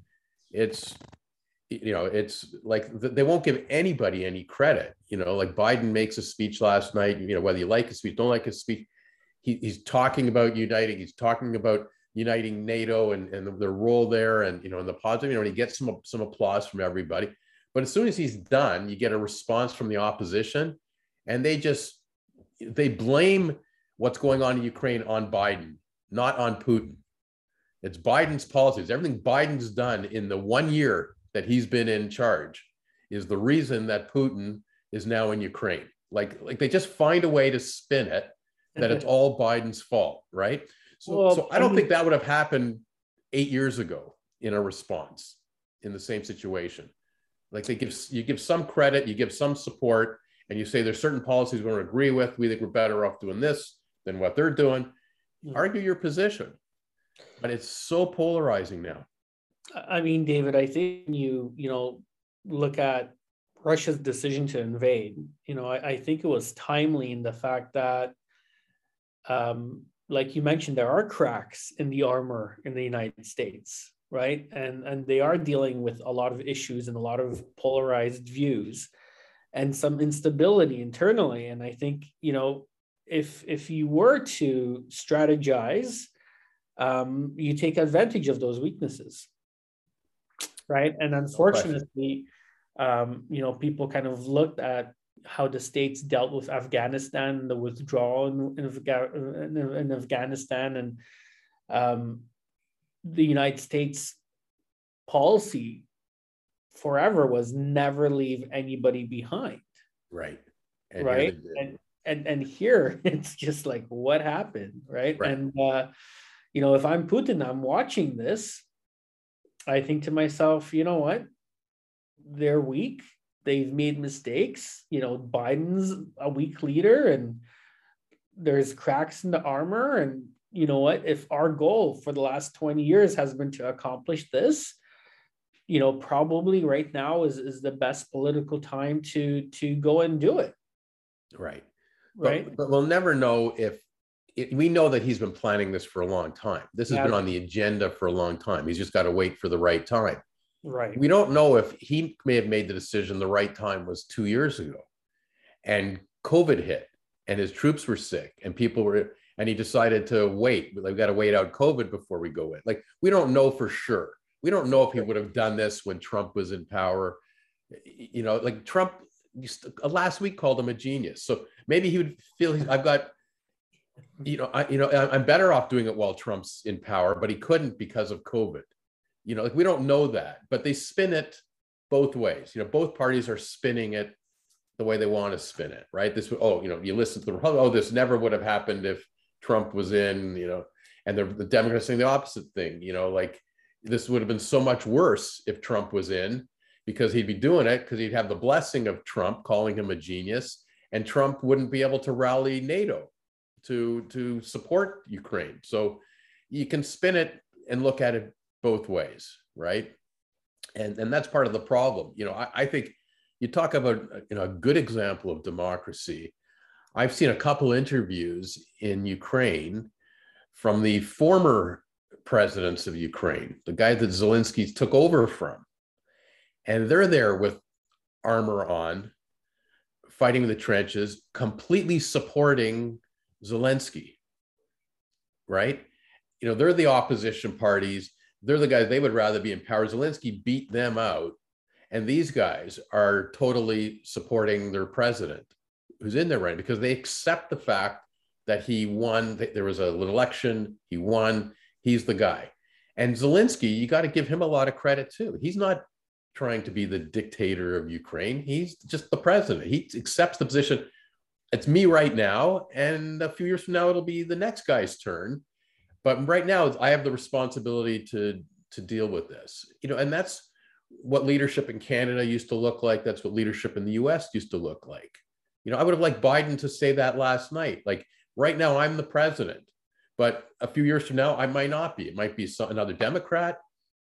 it's you know, it's like they won't give anybody any credit. You know, like Biden makes a speech last night. You know, whether you like his speech, don't like his speech, he, he's talking about uniting. He's talking about uniting NATO and, and their role there, and you know, in the positive. You know, and he gets some some applause from everybody. But as soon as he's done, you get a response from the opposition, and they just they blame what's going on in Ukraine on Biden, not on Putin. It's Biden's policies. Everything Biden's done in the one year that he's been in charge is the reason that Putin is now in Ukraine. Like, like they just find a way to spin it that it's all Biden's fault, right? So, well, so I don't think that would have happened eight years ago in a response in the same situation. Like they give you give some credit, you give some support, and you say there's certain policies we don't agree with. We think we're better off doing this than what they're doing. Mm-hmm. Argue your position, but it's so polarizing now. I mean, David, I think you you know look at Russia's decision to invade. You know, I, I think it was timely in the fact that, um, like you mentioned, there are cracks in the armor in the United States right? And and they are dealing with a lot of issues and a lot of polarized views and some instability internally. And I think, you know, if if you were to strategize, um, you take advantage of those weaknesses. Right. And unfortunately, um, you know, people kind of looked at how the states dealt with Afghanistan, the withdrawal in, in, in Afghanistan, and um, the United States policy forever was never leave anybody behind. Right. And right. And, and and here it's just like what happened, right? right. And uh, you know, if I'm Putin, I'm watching this. I think to myself, you know what? They're weak. They've made mistakes. You know, Biden's a weak leader, and there's cracks in the armor, and you know what, if our goal for the last 20 years has been to accomplish this, you know, probably right now is, is the best political time to to go and do it. Right. Right. But, but we'll never know if it, we know that he's been planning this for a long time. This has yeah. been on the agenda for a long time. He's just got to wait for the right time. Right. We don't know if he may have made the decision the right time was two years ago and COVID hit and his troops were sick and people were and he decided to wait. We've got to wait out COVID before we go in. Like we don't know for sure. We don't know if he would have done this when Trump was in power. You know, like Trump uh, last week called him a genius. So maybe he would feel he's, I've got, you know, I, you know, I'm better off doing it while Trump's in power, but he couldn't because of COVID. You know, like we don't know that, but they spin it both ways. You know, both parties are spinning it the way they want to spin it, right? This, oh, you know, you listen to the oh, this never would have happened if Trump was in, you know, and the, the Democrats saying the opposite thing, you know, like this would have been so much worse if Trump was in because he'd be doing it because he'd have the blessing of Trump calling him a genius and Trump wouldn't be able to rally NATO to to support Ukraine. So you can spin it and look at it both ways, right? And and that's part of the problem. You know, I, I think you talk about you know a good example of democracy I've seen a couple interviews in Ukraine from the former presidents of Ukraine, the guy that Zelensky took over from. And they're there with armor on, fighting in the trenches, completely supporting Zelensky. Right? You know, they're the opposition parties. They're the guys they would rather be in power. Zelensky beat them out. And these guys are totally supporting their president who's in there right because they accept the fact that he won. There was an election. He won. He's the guy. And Zelensky, you got to give him a lot of credit too. He's not trying to be the dictator of Ukraine. He's just the president. He accepts the position. It's me right now, and a few years from now, it'll be the next guy's turn. But right now, I have the responsibility to to deal with this. You know, and that's what leadership in Canada used to look like. That's what leadership in the U.S. used to look like. You know, I would have liked Biden to say that last night. Like right now, I'm the president, but a few years from now, I might not be. It might be some, another Democrat.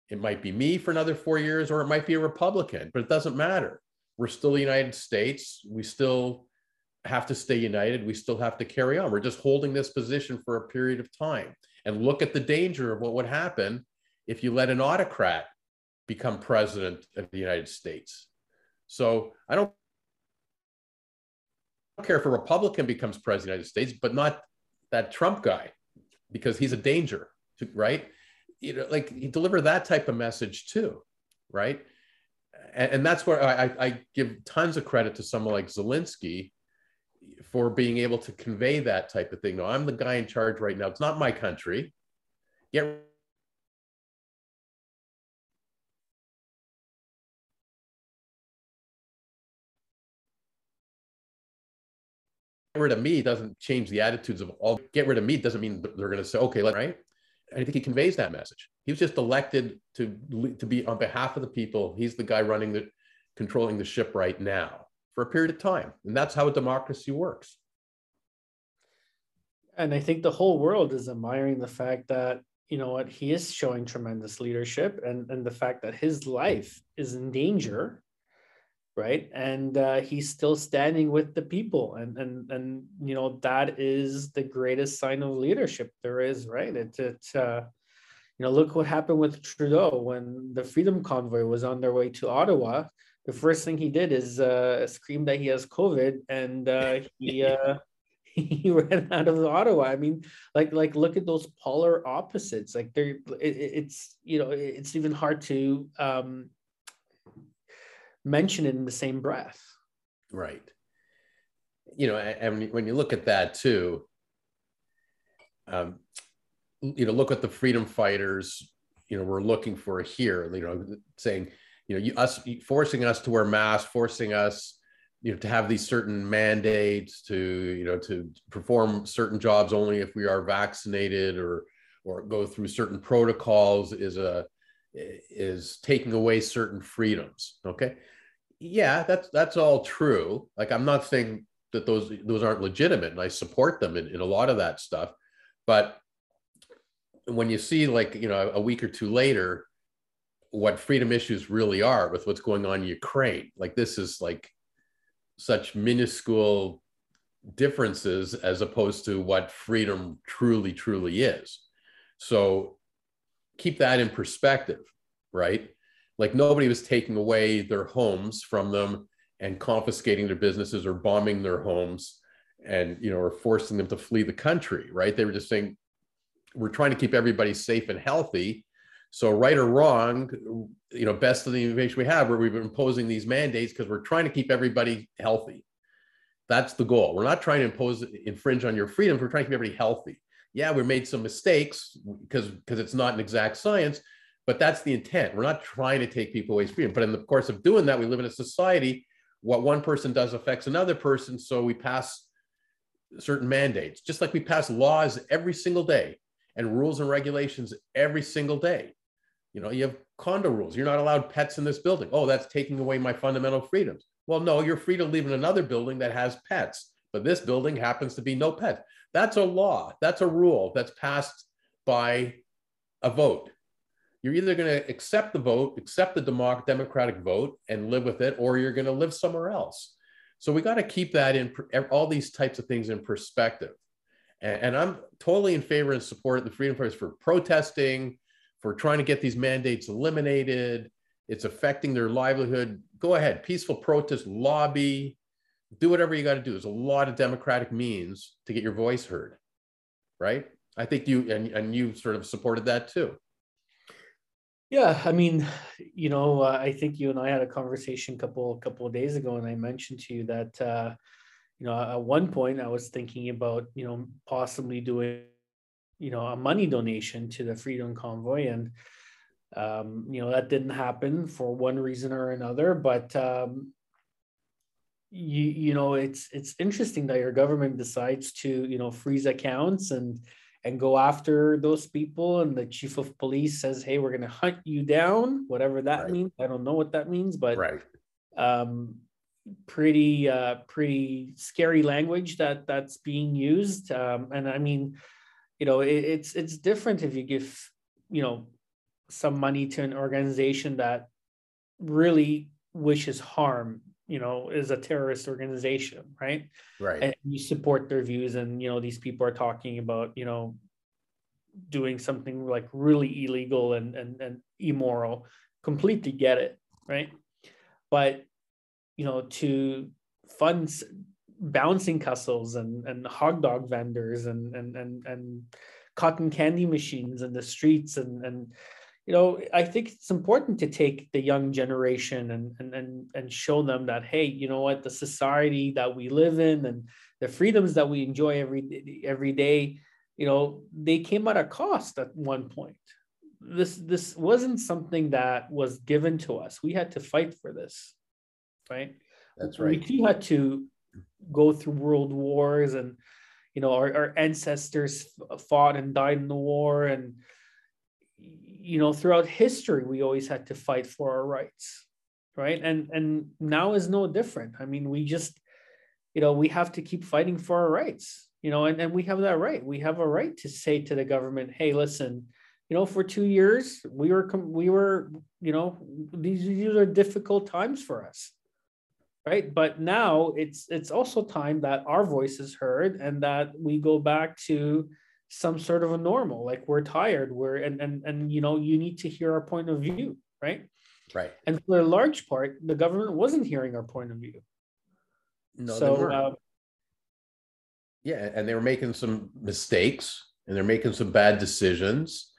It might be me for another four years, or it might be a Republican, but it doesn't matter. We're still the United States. We still have to stay united. We still have to carry on. We're just holding this position for a period of time. And look at the danger of what would happen if you let an autocrat become president of the United States. So I don't care if a Republican becomes president of the United States, but not that Trump guy, because he's a danger, to, right? You know, like he deliver that type of message too, right? And, and that's where I, I give tons of credit to someone like Zelensky for being able to convey that type of thing. No, I'm the guy in charge right now. It's not my country. Get rid of me doesn't change the attitudes of all. Get rid of me doesn't mean they're going to say, okay, let right. I think he conveys that message. He was just elected to to be on behalf of the people. He's the guy running the controlling the ship right now for a period of time, and that's how a democracy works. And I think the whole world is admiring the fact that you know what he is showing tremendous leadership, and and the fact that his life is in danger right? And uh, he's still standing with the people. And and and you know that is the greatest sign of leadership there is right? It, it uh, you know look what happened with trudeau when the freedom convoy was on their way to ottawa the first thing he did is uh, scream that he has covid and uh, he uh, he ran out of ottawa i mean like like look at those polar opposites like they're it, it's you know it's even hard to um mention it in the same breath. Right. You know, and when you look at that too, um, you know, look at the freedom fighters, you know, we're looking for here, you know, saying, you know, you, us forcing us to wear masks, forcing us, you know, to have these certain mandates to, you know, to perform certain jobs only if we are vaccinated or, or go through certain protocols is a, is taking away certain freedoms. Okay yeah, that's that's all true. Like I'm not saying that those those aren't legitimate, and I support them in, in a lot of that stuff. But when you see like you know a week or two later what freedom issues really are with what's going on in Ukraine, like this is like such minuscule differences as opposed to what freedom truly truly is. So keep that in perspective, right? like nobody was taking away their homes from them and confiscating their businesses or bombing their homes and you know or forcing them to flee the country right they were just saying we're trying to keep everybody safe and healthy so right or wrong you know best of the information we have where we've been imposing these mandates because we're trying to keep everybody healthy that's the goal we're not trying to impose infringe on your freedoms we're trying to keep everybody healthy yeah we made some mistakes because because it's not an exact science but that's the intent. We're not trying to take people away freedom. But in the course of doing that, we live in a society. What one person does affects another person. So we pass certain mandates, just like we pass laws every single day and rules and regulations every single day. You know, you have condo rules. You're not allowed pets in this building. Oh, that's taking away my fundamental freedoms. Well, no, you're free to live in another building that has pets, but this building happens to be no pets. That's a law. That's a rule that's passed by a vote you're either going to accept the vote, accept the democratic vote and live with it, or you're going to live somewhere else. So we got to keep that in all these types of things in perspective. And, and I'm totally in favor and support the freedom fighters for protesting, for trying to get these mandates eliminated. It's affecting their livelihood. Go ahead, peaceful protest, lobby, do whatever you got to do. There's a lot of democratic means to get your voice heard, right? I think you and, and you sort of supported that too. Yeah, I mean, you know, uh, I think you and I had a conversation a couple couple of days ago, and I mentioned to you that uh, you know at one point I was thinking about you know possibly doing you know a money donation to the Freedom Convoy, and um, you know that didn't happen for one reason or another. But um, you you know it's it's interesting that your government decides to you know freeze accounts and and go after those people and the chief of police says hey we're going to hunt you down whatever that right. means i don't know what that means but right um pretty uh pretty scary language that that's being used. Um and i mean you know it, it's it's different if you give you know some money to an organization that really wishes harm you know is a terrorist organization right? Right. And you support their views and you know these people are talking about you know doing something like really illegal and and, and immoral. Completely get it right? But you know to fund bouncing castles and and hot dog vendors and and and and cotton candy machines in the streets and and you know i think it's important to take the young generation and and and, and show them that hey you know what the society that we live in and the freedoms that we enjoy every every day you know they came at a cost at one point. This this wasn't something that was given to us. We had to fight for this right? That's right. we had to go through world wars and you know our, our ancestors fought and died in the war and you know throughout history we always had to fight for our rights right? And and now is no different. I mean we just you know we have to keep fighting for our rights you know and, and we have that right. We have a right to say to the government hey listen you know for two years we were we were you know these, these are difficult times for us right? But now it's it's also time that our voice is heard and that we go back to some sort of a normal like we're tired we're and and and you know you need to hear our point of view right? Right. And for a large part the government wasn't hearing our point of view. No so uh, yeah and they were making some mistakes and they're making some bad decisions.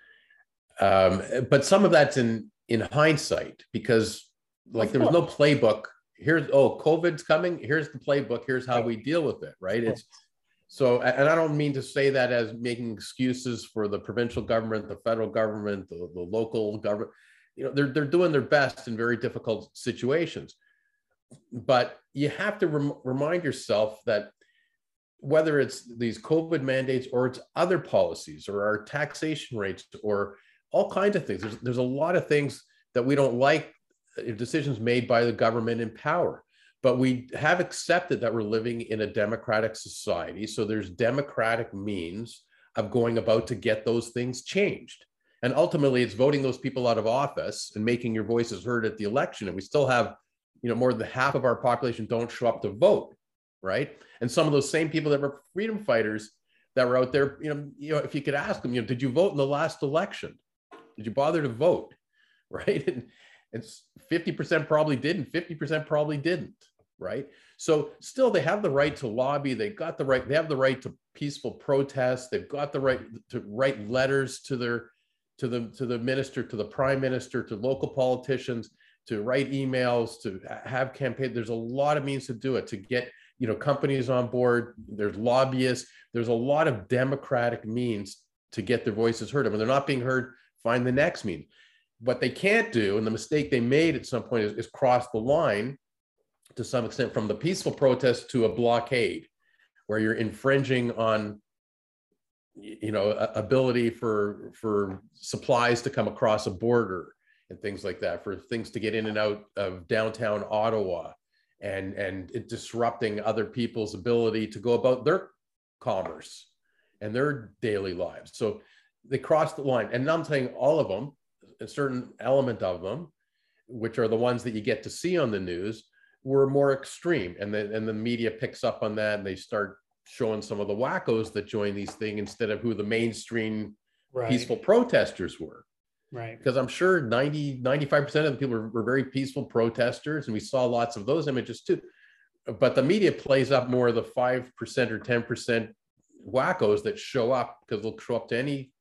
Um, but some of that's in in hindsight because like there was no playbook here's oh covid's coming. Here's the playbook. Here's how we deal with it right? It's so and i don't mean to say that as making excuses for the provincial government the federal government the, the local government. You know they're, they're doing their best in very difficult situations. But you have to rem- remind yourself that whether it's these covid mandates or it's other policies or our taxation rates or all kinds of things there's, there's a lot of things that we don't like Uh, decisions made by the government in power. But we have accepted that we're living in a democratic society. So there's democratic means of going about to get those things changed. And ultimately, it's voting those people out of office and making your voices heard at the election. And we still have, you know, more than half of our population don't show up to vote, right? And some of those same people that were freedom fighters that were out there, you know, you know, if you could ask them, you know, did you vote in the last election? Did you bother to vote? Right. And, it's 50% probably didn't, 50% probably didn't right? So still they have the right to lobby they got the right they have the right to peaceful protest they've got the right to write letters to their to the to the minister to the prime minister to local politicians to write emails to have campaign there's a lot of means to do it to get you know companies on board there's lobbyists there's a lot of democratic means to get their voices heard and when they're not being heard find the next means what they can't do, and the mistake they made at some point is, is cross the line to some extent from the peaceful protest to a blockade, where you're infringing on you know ability for for supplies to come across a border and things like that for things to get in and out of downtown ottawa and and disrupting other people's ability to go about their commerce and their daily lives. So they cross the line and i'm saying all of them a certain element of them, which are the ones that you get to see on the news, were more extreme. And then and the media picks up on that and they start showing some of the wackos that join these things instead of who the mainstream right. peaceful protesters were. Right. Because I'm sure 90, 95% of the people were, were very peaceful protesters, and we saw lots of those images too. But the media plays up more of the 5% or 10% wackos that show up because they'll show up to any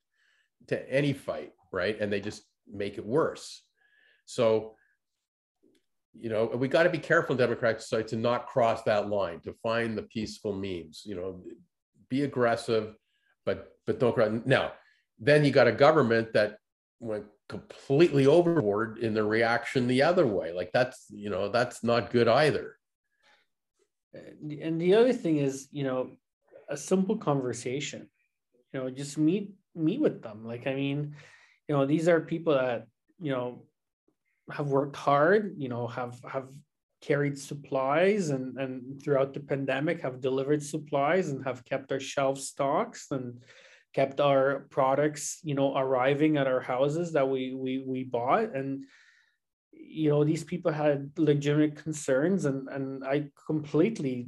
to any fight, right? And they just make it worse. So, you know, we got to be careful, Democratic society, to not cross that line, to find the peaceful means. You know, be aggressive, but but don't cross. Now, then you got a government that went completely overboard in the reaction the other way. Like that's you know that's not good either. And the other thing is, you know, a simple conversation. You know, just meet meet with them. Like I mean, you know these are people that you know have worked hard you know have have carried supplies and and throughout the pandemic have delivered supplies and have kept our shelf stocks and kept our products you know arriving at our houses that we we we bought. And you know these people had legitimate concerns and and i completely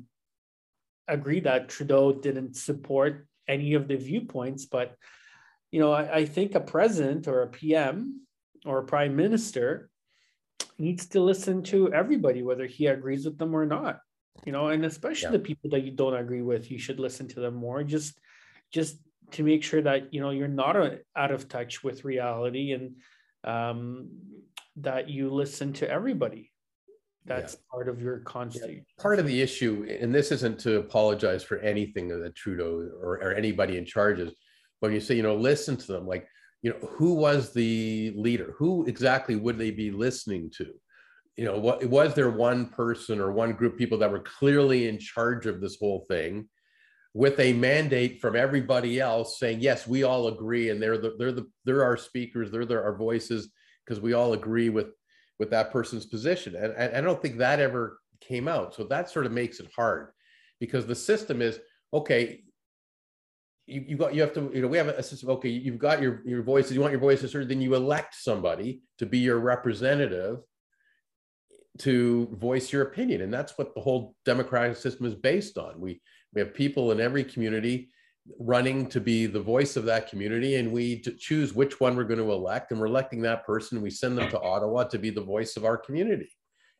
agree that trudeau didn't support any of the viewpoints but you know I, I think a president or a pm or a prime minister needs to listen to everybody whether he agrees with them or not you know and especially yeah. the people that you don't agree with you should listen to them more just just to make sure that you know you're not a, out of touch with reality and um, that you listen to everybody that's yeah. part of your constant yeah. part of the issue and this isn't to apologize for anything that trudeau or, or anybody in charge is but when you say you know listen to them like you know who was the leader? Who exactly would they be listening to? You know what was there one person or one group of people that were clearly in charge of this whole thing with a mandate from everybody else saying yes we all agree and they're the they're the they're our speakers they're the, our voices because we all agree with with that person's position. And i don't think that ever came out. So that sort of makes it hard because the system is okay you, you got you have to you know we have a system okay you've got your your voices you want your voices heard then you elect somebody to be your representative to voice your opinion and that's what the whole democratic system is based on we we have people in every community running to be the voice of that community, and we choose which one we're going to elect, and we're electing that person. We send them to Ottawa to be the voice of our community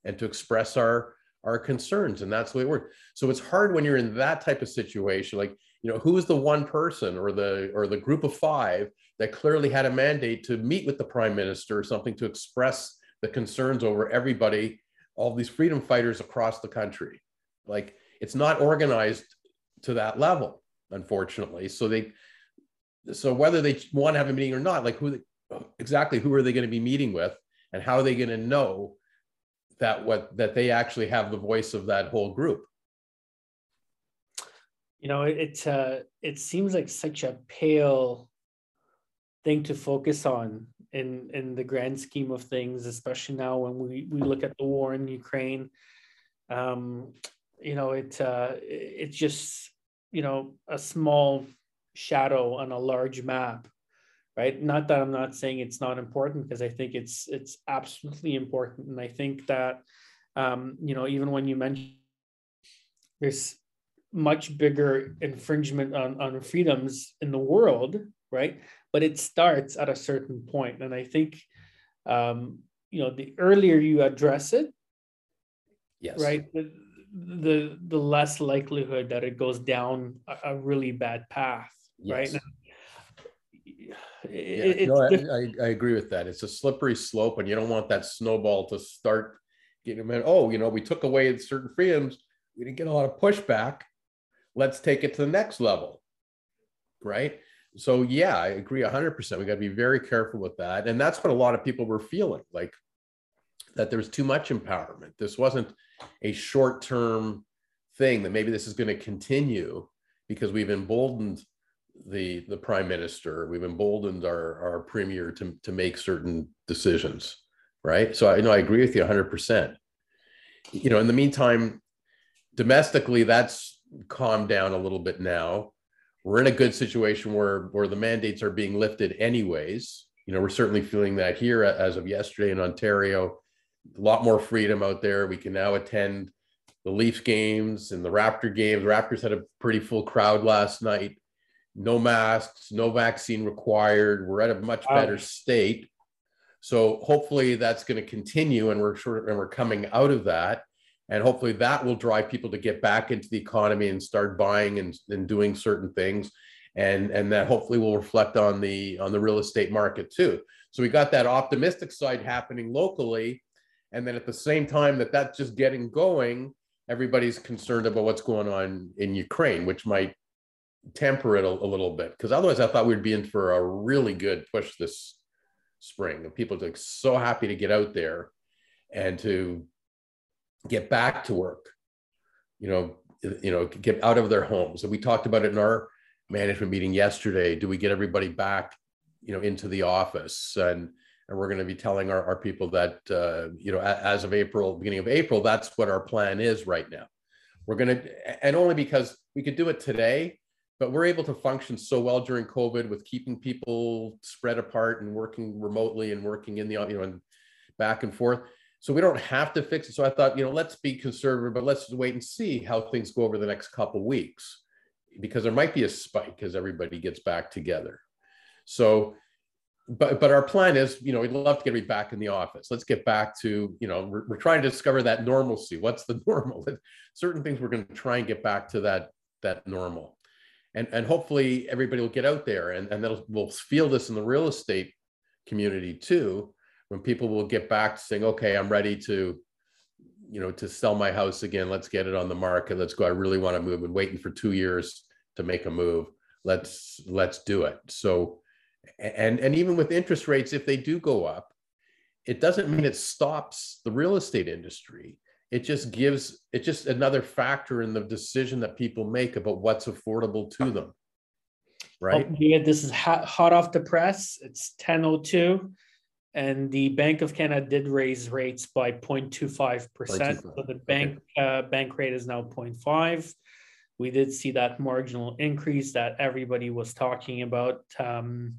and to express our our concerns, and that's the way it works. So it's hard when you're in that type of situation, like you know, who is the one person or the or the group of five that clearly had a mandate to meet with the prime minister or something to express the concerns over everybody, all these freedom fighters across the country. Like it's not organized to that level, unfortunately. So they, so whether they want to have a meeting or not, like who exactly who are they going to be meeting with, and how are they going to know that what that they actually have the voice of that whole group? You know, it uh, it seems like such a pale thing to focus on in in the grand scheme of things, especially now when we we look at the war in Ukraine. Um, you know it uh, it's just you know a small shadow on a large map right not that i'm not saying it's not important because i think it's it's absolutely important and i think that um, you know even when you mention there's much bigger infringement on, on freedoms in the world right? But it starts at a certain point. And i think um, you know the earlier you address it yes. right the the less likelihood that it goes down a, a really bad path yes. right it, yeah, no, I, I, agree with that. It's a slippery slope and you don't want that snowball to start getting oh you know we took away certain freedoms. We didn't get a lot of pushback let's take it to the next level right? So yeah i agree 100% we got to be very careful with that. And that's what a lot of people were feeling like that there's too much empowerment. This wasn't a short term thing that maybe this is going to continue because we've emboldened the the prime minister. We've emboldened our our premier to to make certain decisions right? So i know i agree with you 100% you know in the meantime domestically that's calmed down a little bit now we're in a good situation where where the mandates are being lifted anyways you know we're certainly feeling that here as of yesterday in ontario a lot more freedom out there. We can now attend the Leafs games and the Raptor games. Raptors had a pretty full crowd last night. No masks, no vaccine required. We're at a much better state. So hopefully that's going to continue, and we're sort of and we're coming out of that, and hopefully that will drive people to get back into the economy and start buying and, and doing certain things, and and that hopefully will reflect on the on the real estate market too. So we got that optimistic side happening locally, and then at the same time that that's just getting going everybody's concerned about what's going on in ukraine which might temper it a, a little bit. Because otherwise i thought we'd be in for a really good push this spring. And people are like so happy to get out there and to get back to work you know you know get out of their homes. And we talked about it in our management meeting yesterday. Do we get everybody back you know into the office? And and we're going to be telling our, our people that uh, you know as of april beginning of april that's what our plan is right now. We're going to and only because we could do it today but we're able to function so well during covid with keeping people spread apart and working remotely and working in the you know and back and forth so we don't have to fix it. So I thought, you know, let's be conservative, but let's wait and see how things go over the next couple weeks, because there might be a spike as everybody gets back together. So, but but our plan is, you know, we'd love to get everybody back in the office. Let's get back to, you know, we're, we're trying to discover that normalcy. What's the normal? Certain things we're going to try and get back to that that normal, and and hopefully everybody will get out there and and that'll we'll feel this in the real estate community too when people will get back to saying, okay, I'm ready to, you know, to sell my house again. Let's get it on the market. Let's go. I really want to move. And waiting for two years to make a move. Let's let's do it. So, and and even with interest rates, if they do go up, it doesn't mean it stops the real estate industry. It just gives it just another factor in the decision that people make about what's affordable to them. Right. Oh, yeah, this is hot, hot off the press. It's 1002 and the Bank of Canada did raise rates by 0.25 percent. So the bank okay. uh, bank rate is now 0.5. We did see that marginal increase that everybody was talking about. Um,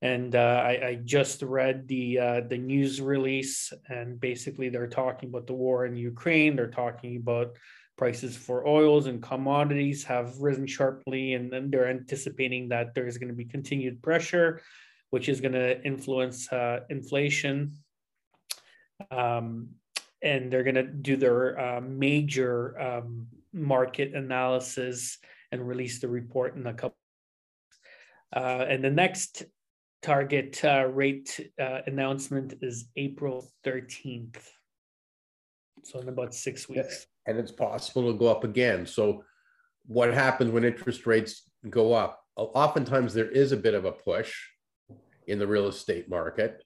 and uh, I, I, just read the uh, the news release, and basically they're talking about the war in Ukraine. They're talking about prices for oils and commodities have risen sharply, and then they're anticipating that there's going to be continued pressure which is going to influence uh, inflation. Um, and they're going to do their uh, major um, market analysis and release the report in a couple. Uh, and the next target uh, rate uh, announcement is April 13th. So in about six weeks. And it's possible to go up again. So what happens when interest rates go up? Oftentimes there is a bit of a push in the real estate market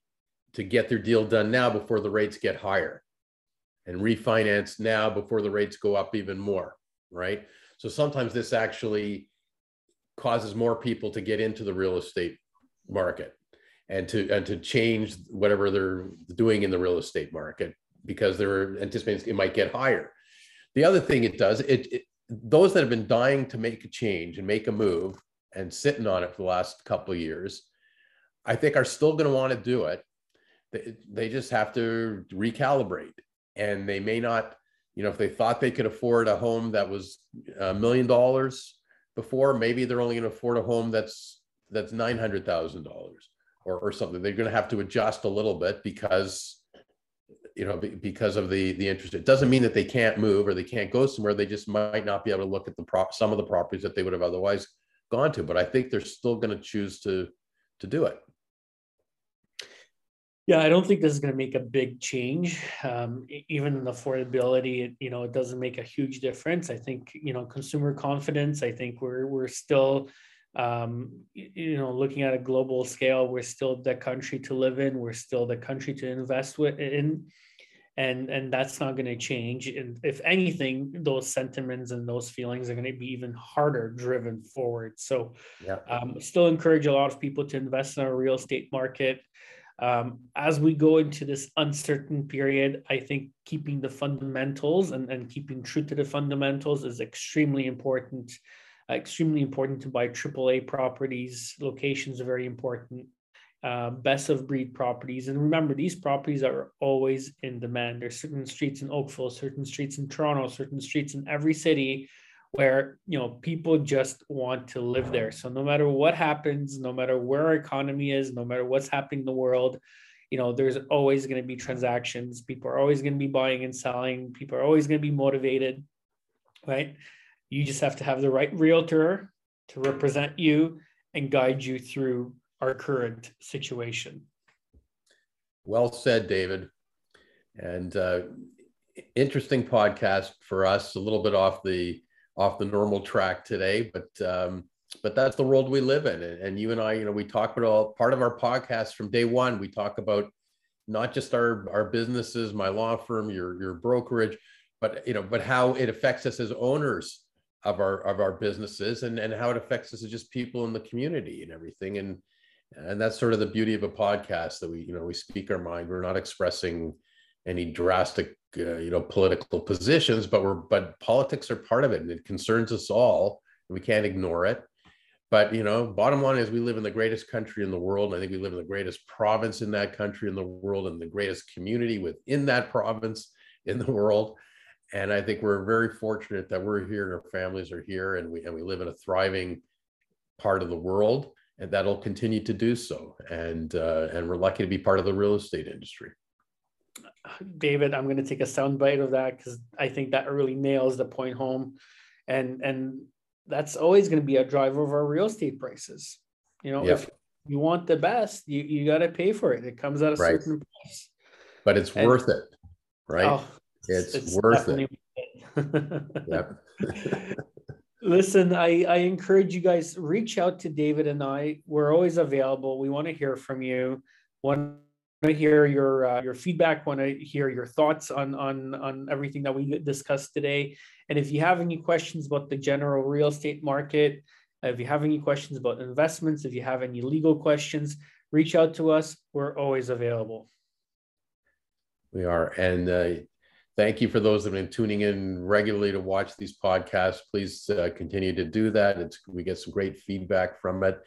to get their deal done now before the rates get higher and refinance now before the rates go up even more, right? So sometimes this actually causes more people to get into the real estate market and to and to change whatever they're doing in the real estate market because they're anticipating it might get higher. The other thing it does, it, it those that have been dying to make a change and make a move and sitting on it for the last couple of years I think are still going to want to do it. They, they just have to recalibrate and they may not, you know, if they thought they could afford a home that was a million dollars before, maybe they're only going to afford a home that's that's nine hundred thousand dollars or or something. They're going to have to adjust a little bit because you know because of the the interest. It doesn't mean that they can't move or they can't go somewhere. They just might not be able to look at the prop some of the properties that they would have otherwise gone to. But I think they're still going to choose to to do it. Yeah, I don't think this is going to make a big change. Um, even in affordability, it, you know, it doesn't make a huge difference. I think, you know, consumer confidence. I think we're we're still, um, you know, looking at a global scale, we're still the country to live in. We're still the country to invest with in, and and that's not going to change. And if anything, those sentiments and those feelings are going to be even harder driven forward. So, yeah, um, still encourage a lot of people to invest in our real estate market. Um, as we go into this uncertain period, I think keeping the fundamentals and, and keeping true to the fundamentals is extremely important. Uh, extremely important to buy AAA properties. Locations are very important. Uh, best of breed properties. And remember, these properties are always in demand. There's certain streets in Oakville, certain streets in Toronto, certain streets in every city where you know people just want to live there. So no matter what happens no matter where our economy is no matter what's happening in the world you know there's always going to be transactions. People are always going to be buying and selling. People are always going to be motivated right? You just have to have the right realtor to represent you and guide you through our current situation. Well said david. And uh, interesting podcast for us a little bit off the off the normal track today, but um, but that's the world we live in. And, and you and I, you know, we talk about all part of our podcast from day one. We talk about not just our our businesses, my law firm, your your brokerage, but you know, but how it affects us as owners of our of our businesses and and how it affects us as just people in the community and everything. And and that's sort of the beauty of a podcast that we you know we speak our mind. We're not expressing any drastic uh, you know political positions but we're but politics are part of it and it concerns us all and we can't ignore it but you know, bottom line is we live in the greatest country in the world. I think we live in the greatest province in that country in the world, and the greatest community within that province in the world. And I think we're very fortunate that we're here and our families are here, and we and we live in a thriving part of the world, and that'll continue to do so. And uh, and we're lucky to be part of the real estate industry. David, I'm going to take a soundbite of that because I think that really nails the point home, and and that's always going to be a driver of our real estate prices. You know, if you want the best, you, you got to pay for it. It comes at a right. certain price. But it's and, worth it, right? Oh, it's, it's, worth it. it. Listen, I, I encourage you guys reach out to David and I. We're always available. We want to hear from you. Want to hear your uh, your feedback. Want to hear your thoughts on on on everything that we discussed today. And if you have any questions about the general real estate market, if you have any questions about investments, if you have any legal questions, reach out to us. We're always available. We are. And uh, thank you for those that have been tuning in regularly to watch these podcasts. Please uh, continue to do that. It's, we get some great feedback from it.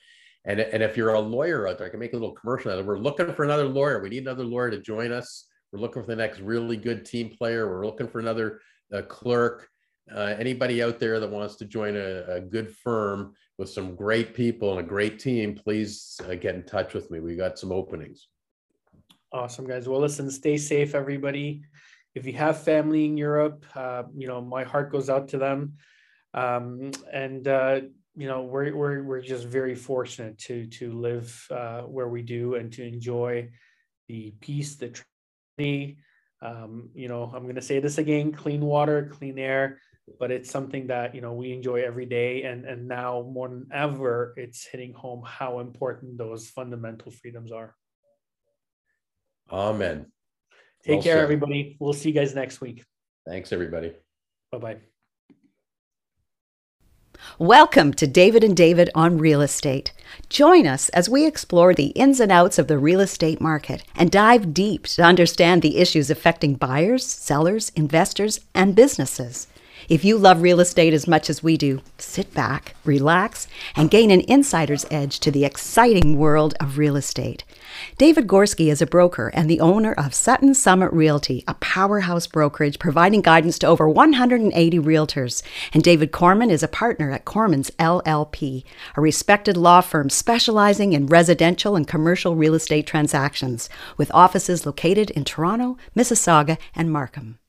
And, and if you're a lawyer out there, I can make a little commercial out of it. We're looking for another lawyer. We need another lawyer to join us. We're looking for the next really good team player. We're looking for another uh, clerk uh, anybody out there that wants to join a, a, good firm with some great people and a great team, please uh, get in touch with me. We got some openings. Awesome, guys. Well, listen, stay safe, everybody. If you have family in Europe, uh, you know, my heart goes out to them. Um, and, uh, you know, we're, we're, we're just very fortunate to, to live uh, where we do and to enjoy the peace, the tranquility, um, you know, I'm going to say this again, clean water, clean air, but it's something that you know we enjoy every day. And and now more than ever it's hitting home how important those fundamental freedoms are. Amen. Take well care said. everybody. We'll see you guys next week. Thanks everybody. Bye-bye Welcome to David and David on Real Estate. Join us as we explore the ins and outs of the real estate market and dive deep to understand the issues affecting buyers, sellers, investors, and businesses. If you love real estate as much as we do, sit back, relax, and gain an insider's edge to the exciting world of real estate. David Gorski is a broker and the owner of Sutton Summit Realty, a powerhouse brokerage providing guidance to over 180 realtors. And David Corman is a partner at Corman's LLP, a respected law firm specializing in residential and commercial real estate transactions, with offices located in Toronto, Mississauga, and Markham.